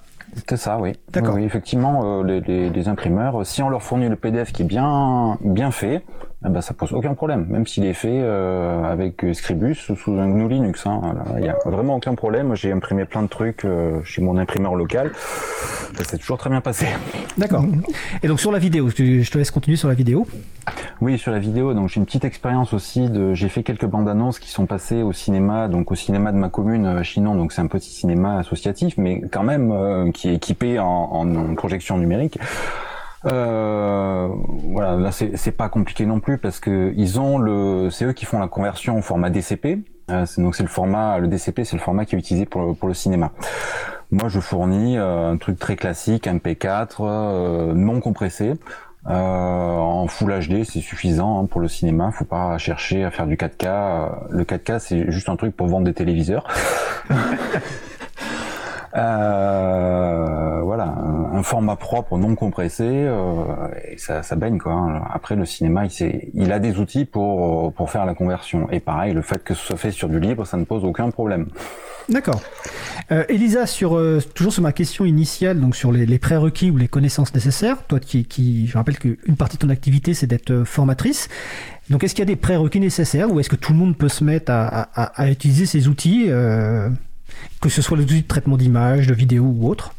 C'est ça, oui. D'accord. Oui, effectivement, euh, les, les, imprimeurs, si on leur fournit le PDF qui est bien bien fait, eh ben, ça pose aucun problème, même s'il est fait euh, avec Scribus sous un GNU Linux. Hein, il n'y a vraiment aucun problème. J'ai imprimé plein de trucs euh, chez mon imprimeur local. Ça s'est toujours très bien passé. D'accord. Et donc sur la vidéo, je te laisse continuer sur la vidéo. Oui, sur la vidéo. Donc j'ai une petite expérience aussi. De, j'ai fait quelques bandes annonces qui sont passées au cinéma, donc au cinéma de ma commune, euh, Chinon. Donc c'est un petit cinéma associatif, mais quand même qui est équipé en, en projection numérique. Euh, voilà, là c'est pas compliqué non plus parce que ils ont le, c'est eux qui font la conversion au format DCP. Euh, donc c'est le format, le DCP, c'est le format qui est utilisé pour, pour le cinéma. Moi, je fournis euh, un truc très classique, un P4 euh, non compressé. En Full HD, c'est suffisant hein, pour le cinéma. Faut pas chercher à faire du 4K. Le 4K, c'est juste un truc pour vendre des téléviseurs. Euh, voilà, un, format propre, non compressé, euh, et ça, ça baigne quoi. Hein. Après, le cinéma, il, il a des outils pour pour faire la conversion. Et pareil, le fait que ce soit fait sur du libre, ça ne pose aucun problème. D'accord. Euh, Elisa, sur euh, toujours sur ma question initiale, donc sur les, les, prérequis ou les connaissances nécessaires, toi qui, je rappelle qu'une partie de ton activité c'est d'être euh, formatrice. Donc est-ce qu'il y a des prérequis nécessaires ou est-ce que tout le monde peut se mettre à, à, à utiliser ces outils euh, que ce soit de traitement d'image, de vidéo ou autre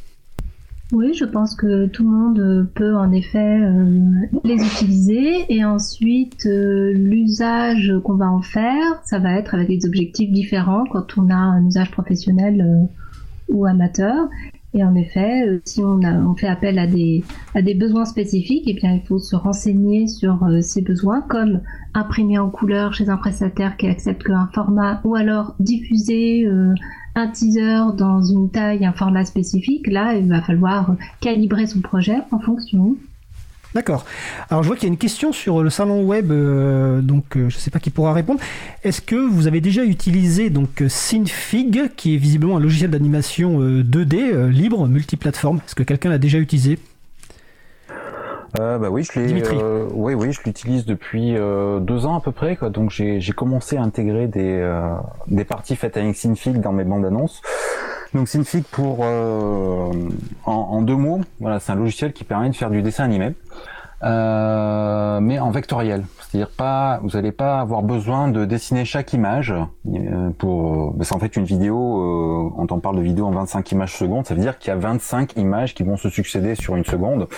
oui, je pense que tout le monde peut en effet euh, les utiliser et ensuite euh, l'usage qu'on va en faire, ça va être avec des objectifs différents quand on a un usage professionnel euh, ou amateur. Et en effet, si on, fait appel à des, à des besoins spécifiques, eh bien, il faut se renseigner sur ces besoins, comme imprimer en couleur chez un prestataire qui accepte qu'un format, ou alors diffuser un teaser dans une taille, un format spécifique, là, il va falloir calibrer son projet en fonction. D'accord. Alors je vois qu'il y a une question sur le salon web, euh, donc euh, je ne sais pas qui pourra répondre. Est-ce que vous avez déjà utilisé donc Synfig, qui est visiblement un logiciel d'animation 2D libre, multiplateforme? Est-ce que quelqu'un l'a déjà utilisé? Euh, bah oui, je l'ai. Euh, oui, oui, je l'utilise depuis euh, deux ans à peu près. Quoi. Donc j'ai commencé à intégrer des euh, des parties faites avec Synfig dans mes bandes annonces. Donc Synfig pour en, en, deux mots, voilà, c'est un logiciel qui permet de faire du dessin animé, mais en vectoriel. C'est-à-dire pas, vous n'allez pas avoir besoin de dessiner chaque image pour. c'est en fait une vidéo. quand on parle de vidéo en 25 images secondes, ça veut dire qu'il y a 25 images qui vont se succéder sur une seconde.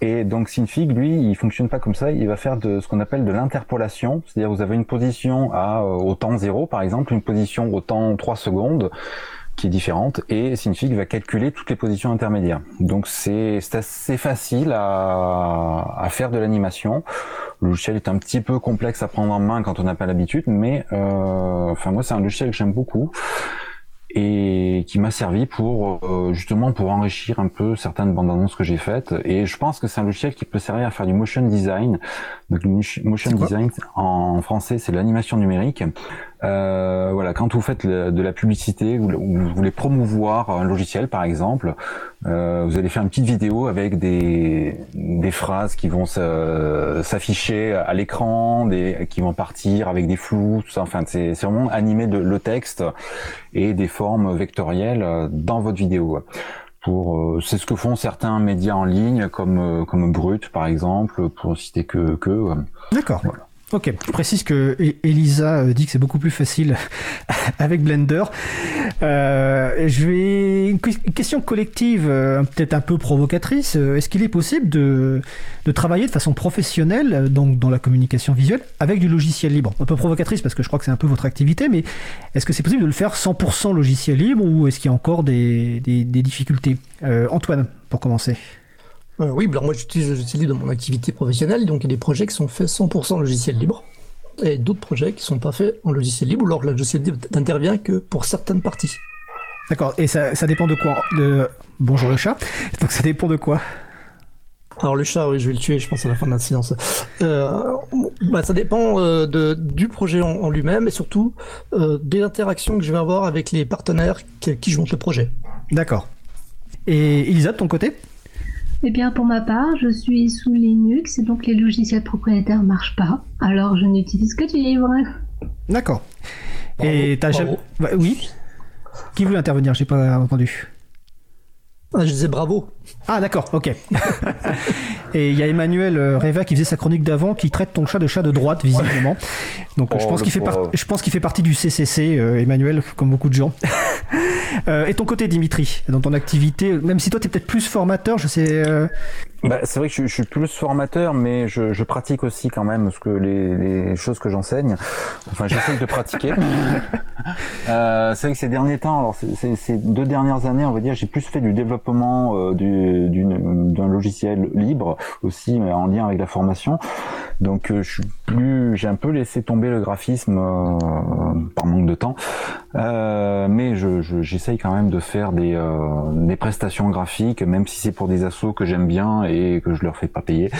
Et donc Synfig, lui, il fonctionne pas comme ça. Il va faire de ce qu'on appelle de l'interpolation, c'est-à-dire vous avez une position à euh, au temps 0 par exemple, une position au temps 3 secondes qui est différente, et Synfig va calculer toutes les positions intermédiaires. Donc c'est assez facile à, à faire de l'animation. Le logiciel est un petit peu complexe à prendre en main quand on n'a pas l'habitude, mais euh, enfin moi c'est un logiciel que j'aime beaucoup et qui m'a servi pour euh, justement pour enrichir un peu certaines bandes annonces que j'ai faites. Et je pense que c'est un logiciel qui peut servir à faire du motion design. Donc motion design en français c'est l'animation numérique euh, voilà, quand vous faites de la publicité ou vous voulez promouvoir un logiciel, par exemple, euh, vous allez faire une petite vidéo avec des, des phrases qui vont s'afficher à l'écran, des qui vont partir avec des flous, tout ça. Enfin, c'est vraiment animer de, le texte et des formes vectorielles dans votre vidéo. Pour, euh, c'est ce que font certains médias en ligne, comme comme Brut, par exemple, pour citer que que. D'accord. Voilà. Ok, je précise que e- Elisa euh, dit que c'est beaucoup plus facile avec Blender. Euh, je vais une question collective, euh, peut-être un peu provocatrice. Euh, est-ce qu'il est possible de, de travailler de façon professionnelle donc dans la communication visuelle avec du logiciel libre? Un peu provocatrice parce que je crois que c'est un peu votre activité, mais est-ce que c'est possible de le faire 100% logiciel libre ou est-ce qu'il y a encore des, des, des difficultés? Antoine, pour commencer. Euh, oui, alors moi j'utilise le logiciel libre dans mon activité professionnelle, donc il y a des projets qui sont faits 100% logiciel libre, et d'autres projets qui sont pas faits en logiciel libre, ou alors le logiciel libre n'intervient que pour certaines parties. D'accord, et ça, ça, dépend de quoi? De... Bonjour le chat, donc ça dépend de quoi? Alors le chat, oui, je vais le tuer, je pense à la fin de la séance. Euh, bah, ça dépend euh, de, du projet en, en lui-même et surtout euh, des interactions que je vais avoir avec les partenaires qui, qui je monte le projet. D'accord. Et Elisa, de ton côté? Eh bien, pour ma part, je suis sous Linux et donc les logiciels propriétaires ne marchent pas. Alors, je n'utilise que du livre. D'accord. Et t'as jamais... Bah, oui Qui voulait intervenir? J'ai pas entendu. Ah, je disais bravo. Ah d'accord, ok. et il y a Emmanuel euh, Reva qui faisait sa chronique d'avant qui traite ton chat de chat de droite visiblement. Donc oh, je pense qu'il fait, je pense qu'il fait partie du CCC, euh, Emmanuel, comme beaucoup de gens. euh, et ton côté Dimitri, dans ton activité, même si toi tu es peut-être plus formateur, je sais, euh, bah, c'est vrai que je, je, suis plus formateur, mais je, je, pratique aussi quand même ce que les, les choses que j'enseigne. Enfin, j'essaie de pratiquer. c'est vrai que ces derniers temps, alors ces deux dernières années, on va dire, j'ai plus fait du développement euh, d'un logiciel libre aussi, en lien avec la formation. Donc, euh, je suis plus, j'ai un peu laissé tomber le graphisme euh, par manque de temps, euh, mais j'essaye quand même de faire des, des prestations graphiques, même si c'est pour des assos que j'aime bien et que je leur fais pas payer.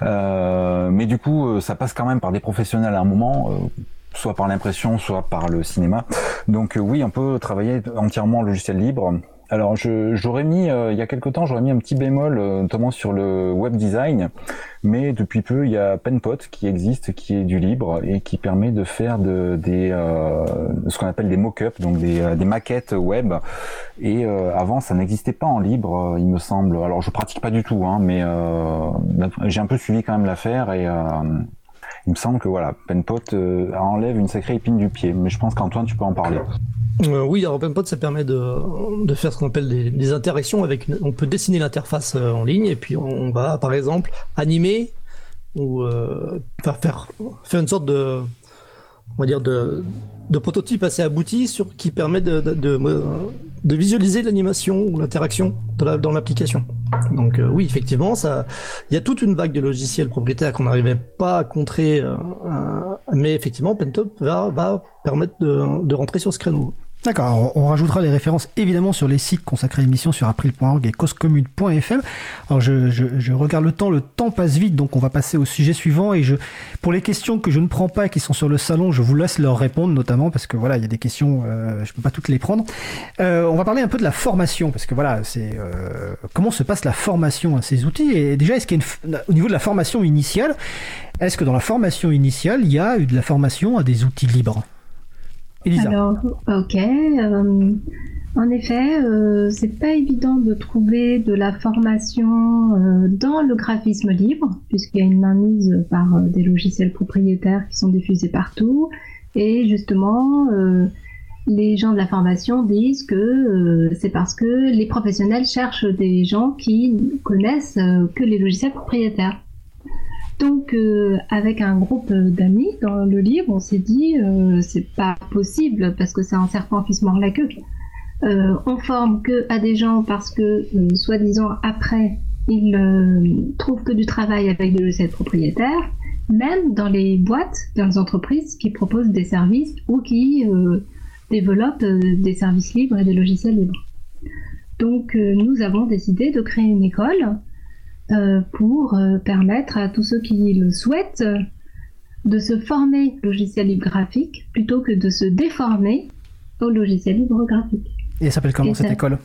Euh, mais du coup, euh, ça passe quand même par des professionnels à un moment. Euh, soit par l'impression, soit par le cinéma. Donc oui, on peut travailler entièrement en logiciel libre. Alors, j'aurais mis, euh, il y a quelque temps, j'aurais mis un petit bémol, euh, notamment sur le web design, mais depuis peu, il y a Penpot qui existe, qui est du libre et qui permet de faire de, des, euh, ce qu'on appelle des mock-ups, donc des, des, maquettes web. Et avant, ça n'existait pas en libre, il me semble. Alors, je pratique pas du tout, hein, mais j'ai un peu suivi quand même l'affaire et il me semble que voilà, Penpot enlève une sacrée épine du pied. Mais je pense qu'Antoine, tu peux en parler. Euh, oui, alors OpenPod, ça permet de, faire ce qu'on appelle des, interactions avec. On peut dessiner l'interface euh, en ligne et puis on va, par exemple, animer ou euh, faire, faire, faire une sorte de, on va dire de, de prototype assez abouti sur qui permet de, de visualiser l'animation ou l'interaction dans l'application. Donc euh, oui, effectivement, ça, il y a toute une vague de logiciels propriétaires qu'on n'arrivait pas à contrer, euh, mais effectivement, Pentop va, va permettre de, de rentrer sur ce créneau. D'accord, on rajoutera les références évidemment sur les sites consacrés à l'émission sur april.org et causecommune.fm. Alors je, je, regarde le temps, le temps passe vite, donc on va passer au sujet suivant. Et je, pour les questions que je ne prends pas et qui sont sur le salon, je vous laisse leur répondre notamment parce que voilà, il y a des questions, euh, je peux pas toutes les prendre. Euh, on va parler un peu de la formation parce que voilà, c'est euh, comment se passe la formation à ces outils. Et déjà, est-ce qu'il y a une, au niveau de la formation initiale, est-ce que dans la formation initiale, il y a eu de la formation à des outils libres? Alors, ok. Euh, en effet, euh, c'est pas évident de trouver de la formation euh, dans le graphisme libre, puisqu'il y a une mainmise par des logiciels propriétaires qui sont diffusés partout. Et justement, les gens de la formation disent que c'est parce que les professionnels cherchent des gens qui connaissent que les logiciels propriétaires. Donc, euh, avec un groupe d'amis dans le livre, on s'est dit euh, c'est pas possible parce que c'est un serpent qui se mord la queue. Euh, on forme que à des gens parce que, soi-disant, après, ils trouvent que du travail avec des logiciels propriétaires, même dans les boîtes, dans les entreprises qui proposent des services ou qui développent des services libres et des logiciels libres. Donc, nous avons décidé de créer une école euh, pour euh, permettre à tous ceux qui le souhaitent de se former au logiciel libre graphique plutôt que de se déformer au logiciel libre graphique. Et elle s'appelle comment cette école?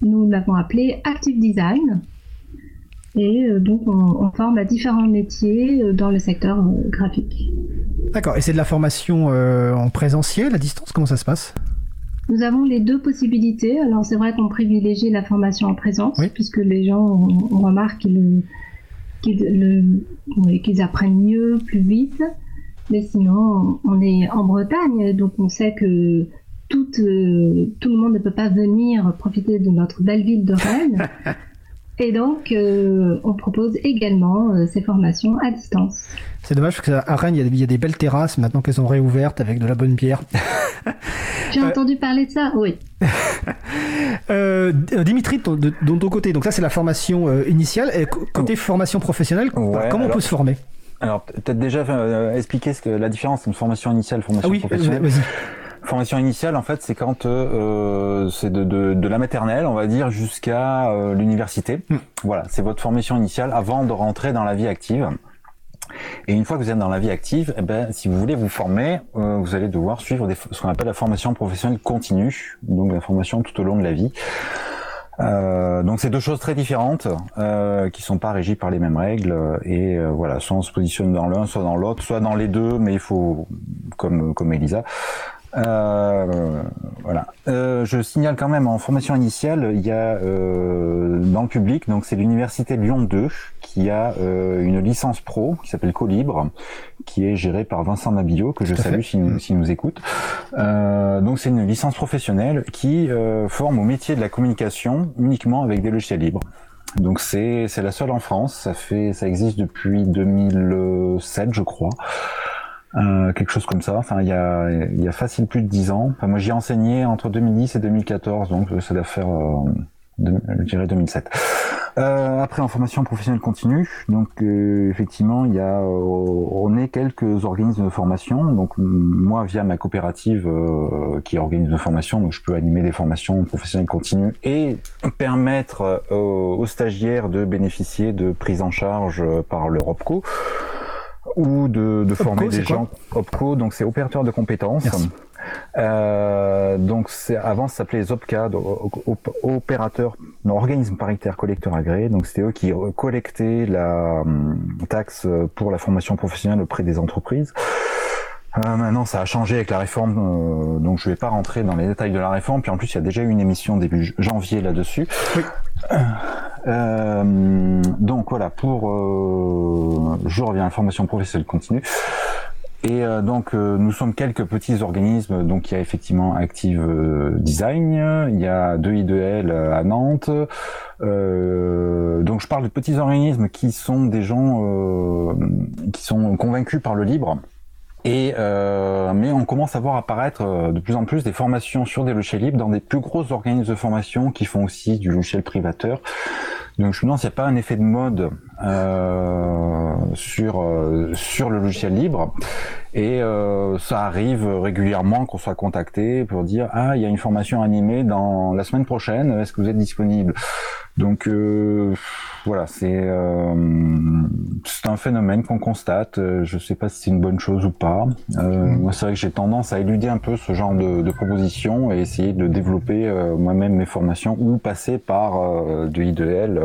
Nous l'avons appelée Active Design. Et euh, donc on, forme à différents métiers dans le secteur graphique. D'accord. Et c'est de la formation en présentiel, à distance? Comment ça se passe? Nous avons les deux possibilités. Alors c'est vrai qu'on privilégie la formation en présence, puisque les gens, on, remarque qu'ils apprennent mieux, plus vite. Mais sinon, on est en Bretagne, donc on sait que tout, euh, tout le monde ne peut pas venir profiter de notre belle ville de Rennes. Et donc, euh, on propose également euh, ces formations à distance. C'est dommage parce qu'à Rennes, il y, a des belles terrasses maintenant qu'elles sont réouvertes avec de la bonne bière. J'ai euh, entendu parler de ça, oui. Dimitri, de, ton côté, donc ça c'est la formation initiale. Et côté formation professionnelle, comment on peut se former? Alors, peut-être déjà expliquer ce que, la différence entre formation initiale et formation ah oui, professionnelle. Formation initiale, en fait, c'est quand euh, c'est de, de, de, la maternelle, on va dire, jusqu'à euh, l'université. Hmm. Voilà, c'est votre formation initiale avant de rentrer dans la vie active. Et une fois que vous êtes dans la vie active, eh ben, si vous voulez vous former, euh, vous allez devoir suivre des, ce qu'on appelle la formation professionnelle continue, donc la formation tout au long de la vie. Euh, donc c'est deux choses très différentes euh, qui sont pas régies par les mêmes règles et euh, voilà soit on se positionne dans l'un soit dans l'autre soit dans les deux mais il faut comme comme Elisa euh, voilà. Euh, je signale quand même en formation initiale, il y a euh, dans le public, donc c'est l'université Lyon 2 qui a euh, une licence pro qui s'appelle Colibre, qui est gérée par Vincent Mabillot, que je salue s'il nous, si nous écoute. Euh, donc c'est une licence professionnelle qui forme au métier de la communication uniquement avec des logiciels libres. Donc c'est c'est la seule en France. Ça fait ça existe depuis 2007 je crois. Euh, quelque chose comme ça. Enfin, il y a, il y a facile plus de 10 ans. Enfin, moi, j'y ai enseigné entre 2010 et 2014, donc ça doit faire, euh, je dirais 2007. Euh, après, en formation professionnelle continue, donc euh, effectivement, il y a, on est quelques organismes de formation. Donc moi, via ma coopérative qui organise de formation, donc je peux animer des formations professionnelles continues et permettre aux stagiaires de bénéficier de prise en charge par l'Europeco ou de, de former des gens. OPCO, donc c'est opérateur de compétences. Euh, donc c'est avant ça s'appelait OPCA, opérateur, non, organisme paritaire collecteur agréé. Donc c'était eux qui collectaient la hum, taxe pour la formation professionnelle auprès des entreprises. Euh, maintenant, ça a changé avec la réforme, euh, donc je vais pas rentrer dans les détails de la réforme. Puis en plus, il y a déjà eu une émission début janvier là-dessus. Oui. Euh, donc voilà, pour euh, je reviens à la formation professionnelle continue. Et euh, donc nous sommes quelques petits organismes. Donc il y a effectivement Active Design, il y a 2i2L à Nantes. donc je parle de petits organismes qui sont des gens qui sont convaincus par le libre. Et mais on commence à voir apparaître de plus en plus des formations sur des logiciels libres dans des plus gros organismes de formation qui font aussi du logiciel privateur. Donc je me demande s'il n'y a pas un effet de mode euh, sur euh, sur le logiciel libre. Et euh, ça arrive régulièrement qu'on soit contacté pour dire ah il y a une formation animée dans la semaine prochaine, est-ce que vous êtes disponible? Donc euh, voilà, c'est euh, c'est un phénomène qu'on constate. Je sais pas si c'est une bonne chose ou pas. Euh, moi c'est vrai que j'ai tendance à éluder un peu ce genre de, de propositions et essayer de développer moi-même mes formations ou passer par de I2L,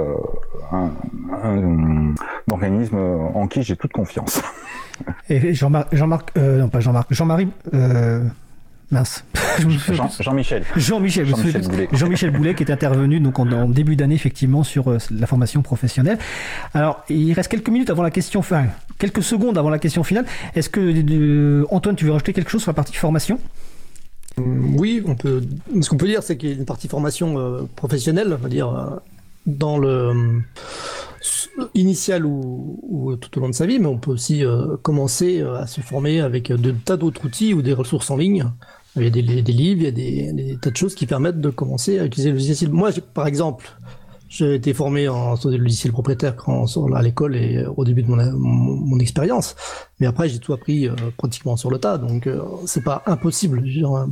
un, un organisme en qui j'ai toute confiance. Et Jean-Marc, Jean-Marc, euh, non pas Jean-Marc, Jean-Marie, euh, mince. Jean, michel Jean-Michel. Jean-Michel Boulet. Jean-Michel Boulet qui est intervenu donc en, début d'année effectivement sur euh, la formation professionnelle. Alors il reste quelques minutes avant la question, enfin quelques secondes avant la question finale. Est-ce que Antoine, tu veux rajouter quelque chose sur la partie formation? Oui, on peut. Ce qu'on peut dire, c'est qu'il y a une partie formation professionnelle, on va dire dans le initial ou, tout au long de sa vie, mais on peut aussi euh, commencer euh, à se former avec de tas d'autres outils ou des ressources en ligne. Il y a des, livres, il y a des, tas de choses qui permettent de commencer à utiliser le logiciel. Moi, par exemple, j'ai été formé en sur des logiciels propriétaires quand, à l'école et euh, au début de mon, expérience. Mais après, j'ai tout appris pratiquement sur le tas, donc c'est pas impossible.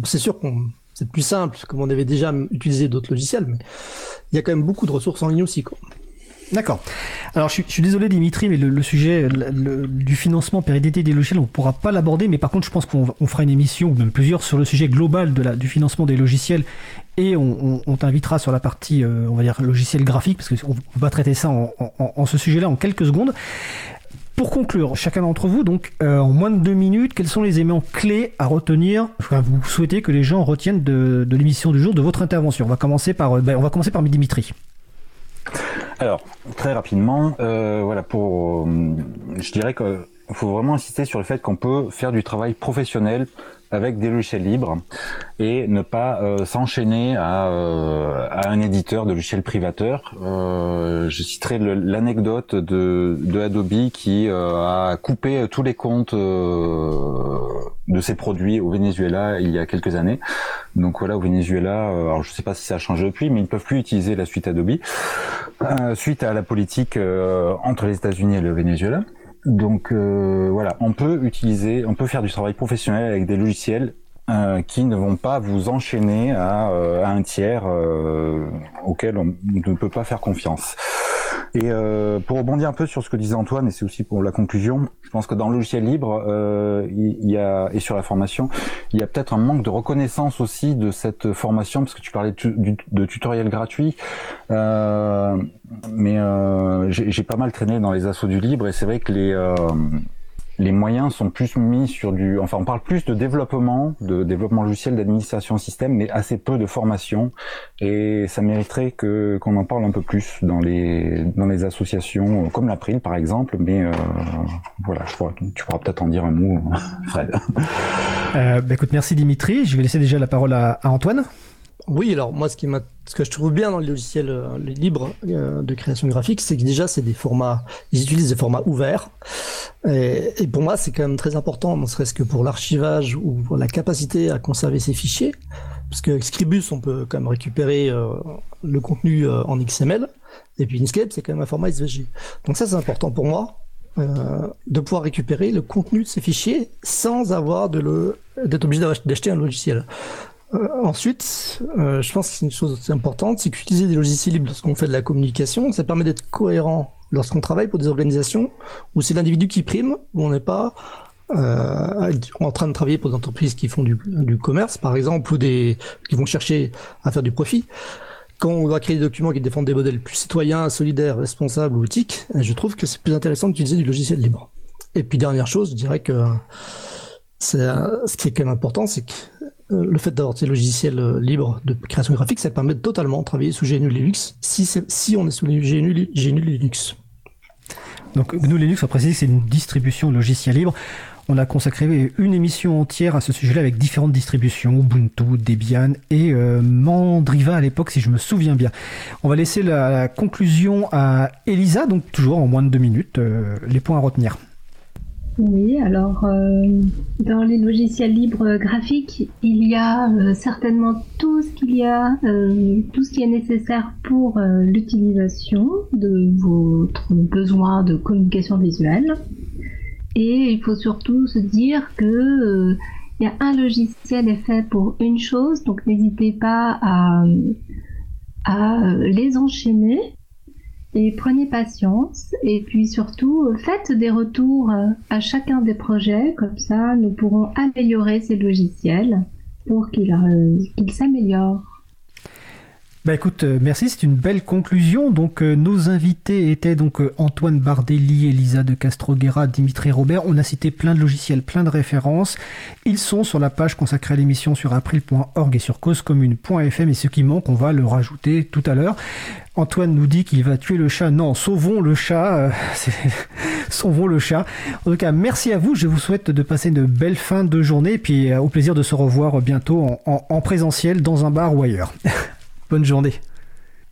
C'est sûr qu'on c'est plus simple, comme on avait déjà utilisé d'autres logiciels, mais il y a quand même beaucoup de ressources en ligne aussi. D'accord. Alors, je suis, désolé, Dimitri, mais le, sujet du financement pérennité des logiciels, on ne pourra pas l'aborder. Mais par contre, je pense qu'on fera une émission, ou même plusieurs, sur le sujet global de la, du financement des logiciels. Et on, t'invitera sur la partie, euh, on va dire, logiciel graphique, parce qu'on va traiter ça en, ce sujet-là en quelques secondes. Pour conclure, chacun d'entre vous, donc, euh, en moins de deux minutes, quels sont les éléments clés à retenir enfin, Vous souhaitez que les gens retiennent de, l'émission du jour, de votre intervention? On va commencer par, euh, ben, on va commencer par Dimitri. Alors, très rapidement, euh, voilà, pour, euh, je dirais qu'il faut vraiment insister sur le fait qu'on peut faire du travail professionnel avec des logiciels libres et ne pas euh, s'enchaîner à, euh, à, un éditeur de logiciels privateurs. Euh, je citerai l'anecdote de, de, Adobe qui a coupé tous les comptes de ses produits au Venezuela il y a quelques années. Donc voilà, au Venezuela, alors je ne sais pas si ça a changé depuis, mais ils ne peuvent plus utiliser la suite Adobe suite à la politique entre les États-Unis et le Venezuela. Donc euh, voilà, on peut utiliser, on peut faire du travail professionnel avec des logiciels euh, qui ne vont pas vous enchaîner à, euh, un tiers auquel on ne peut pas faire confiance. Et pour rebondir un peu sur ce que disait Antoine, et c'est aussi pour la conclusion, je pense que dans le logiciel libre, il y a et sur la formation, il y a peut-être un manque de reconnaissance aussi de cette formation, parce que tu parlais de, de tutoriels gratuits. Mais euh, j'ai pas mal traîné dans les assauts du libre et c'est vrai que les euh, les moyens sont plus mis sur du, enfin on parle plus de développement, de développement logiciel, d'administration système, mais assez peu de formation. Et ça mériterait que qu'on en parle un peu plus dans les dans les associations comme l'April par exemple. Mais euh, voilà, je crois, tu pourras peut-être en dire un mot, Fred. Euh, bah écoute, merci Dimitri. Je vais laisser déjà la parole à, à Antoine. Oui, alors moi, ce, qui ce que je trouve bien dans les logiciels euh, libres euh, de création graphique, c'est que déjà, c'est des formats, ils utilisent des formats ouverts. Et, pour moi, c'est quand même très important, ne serait-ce que pour l'archivage ou pour la capacité à conserver ces fichiers. Parce que Scribus, on peut quand même récupérer euh, le contenu en XML. Et puis Inkscape, c'est quand même un format SVG. Donc ça, c'est important pour moi. de pouvoir récupérer le contenu de ces fichiers sans avoir de le d'être obligé d'acheter un logiciel. Euh, ensuite, euh, je pense que c'est une chose aussi importante, c'est qu'utiliser des logiciels libres lorsqu'on fait de la communication, ça permet d'être cohérent lorsqu'on travaille pour des organisations où c'est l'individu qui prime, où on n'est pas euh, en train de travailler pour des entreprises qui font du, commerce, par exemple, ou qui vont chercher à faire du profit. Quand on va créer des documents qui défendent des modèles plus citoyens, solidaires, responsables ou éthiques, je trouve que c'est plus intéressant d'utiliser du logiciel libre. Et puis dernière chose, je dirais que c'est ce qui est quand même important, c'est que le fait d'avoir ces logiciels euh, libres de création graphique, ça permet de totalement travailler sous GNU Linux si, on est sous GNU, GNU Linux. Donc GNU Linux, on précise, c'est une distribution logiciel libre. On a consacré une émission entière à ce sujet-là avec différentes distributions, Ubuntu, Debian et euh, Mandriva à l'époque, si je me souviens bien. On va laisser la, conclusion à Elisa, donc toujours en moins de deux minutes, les points à retenir. Oui, alors euh, dans les logiciels libres graphiques, il y a euh, certainement tout ce qu'il y a, euh, tout ce qui est nécessaire pour l'utilisation de votre besoin de communication visuelle. Et il faut surtout se dire que il y a un logiciel est fait pour une chose, donc n'hésitez pas à, à les enchaîner et prenez patience et puis surtout faites des retours à chacun des projets, comme ça nous pourrons améliorer ces logiciels pour qu'ils euh, s'améliorent. Bah écoute, euh, merci, c'est une belle conclusion. Donc euh, nos invités étaient donc euh, Antoine Bardelli, Elisa de Castroguera, Dimitri Robert. On a cité plein de logiciels, plein de références. Ils sont sur la page consacrée à l'émission sur april.org et sur causecommune.fm et ce qui manque, on va le rajouter tout à l'heure. Antoine nous dit qu'il va tuer le chat. Non, sauvons le chat. sauvons le chat. En tout cas, merci à vous. Je vous souhaite de passer une belle fin de journée et puis au plaisir de se revoir bientôt en présentiel dans un bar ou ailleurs. Bonne journée.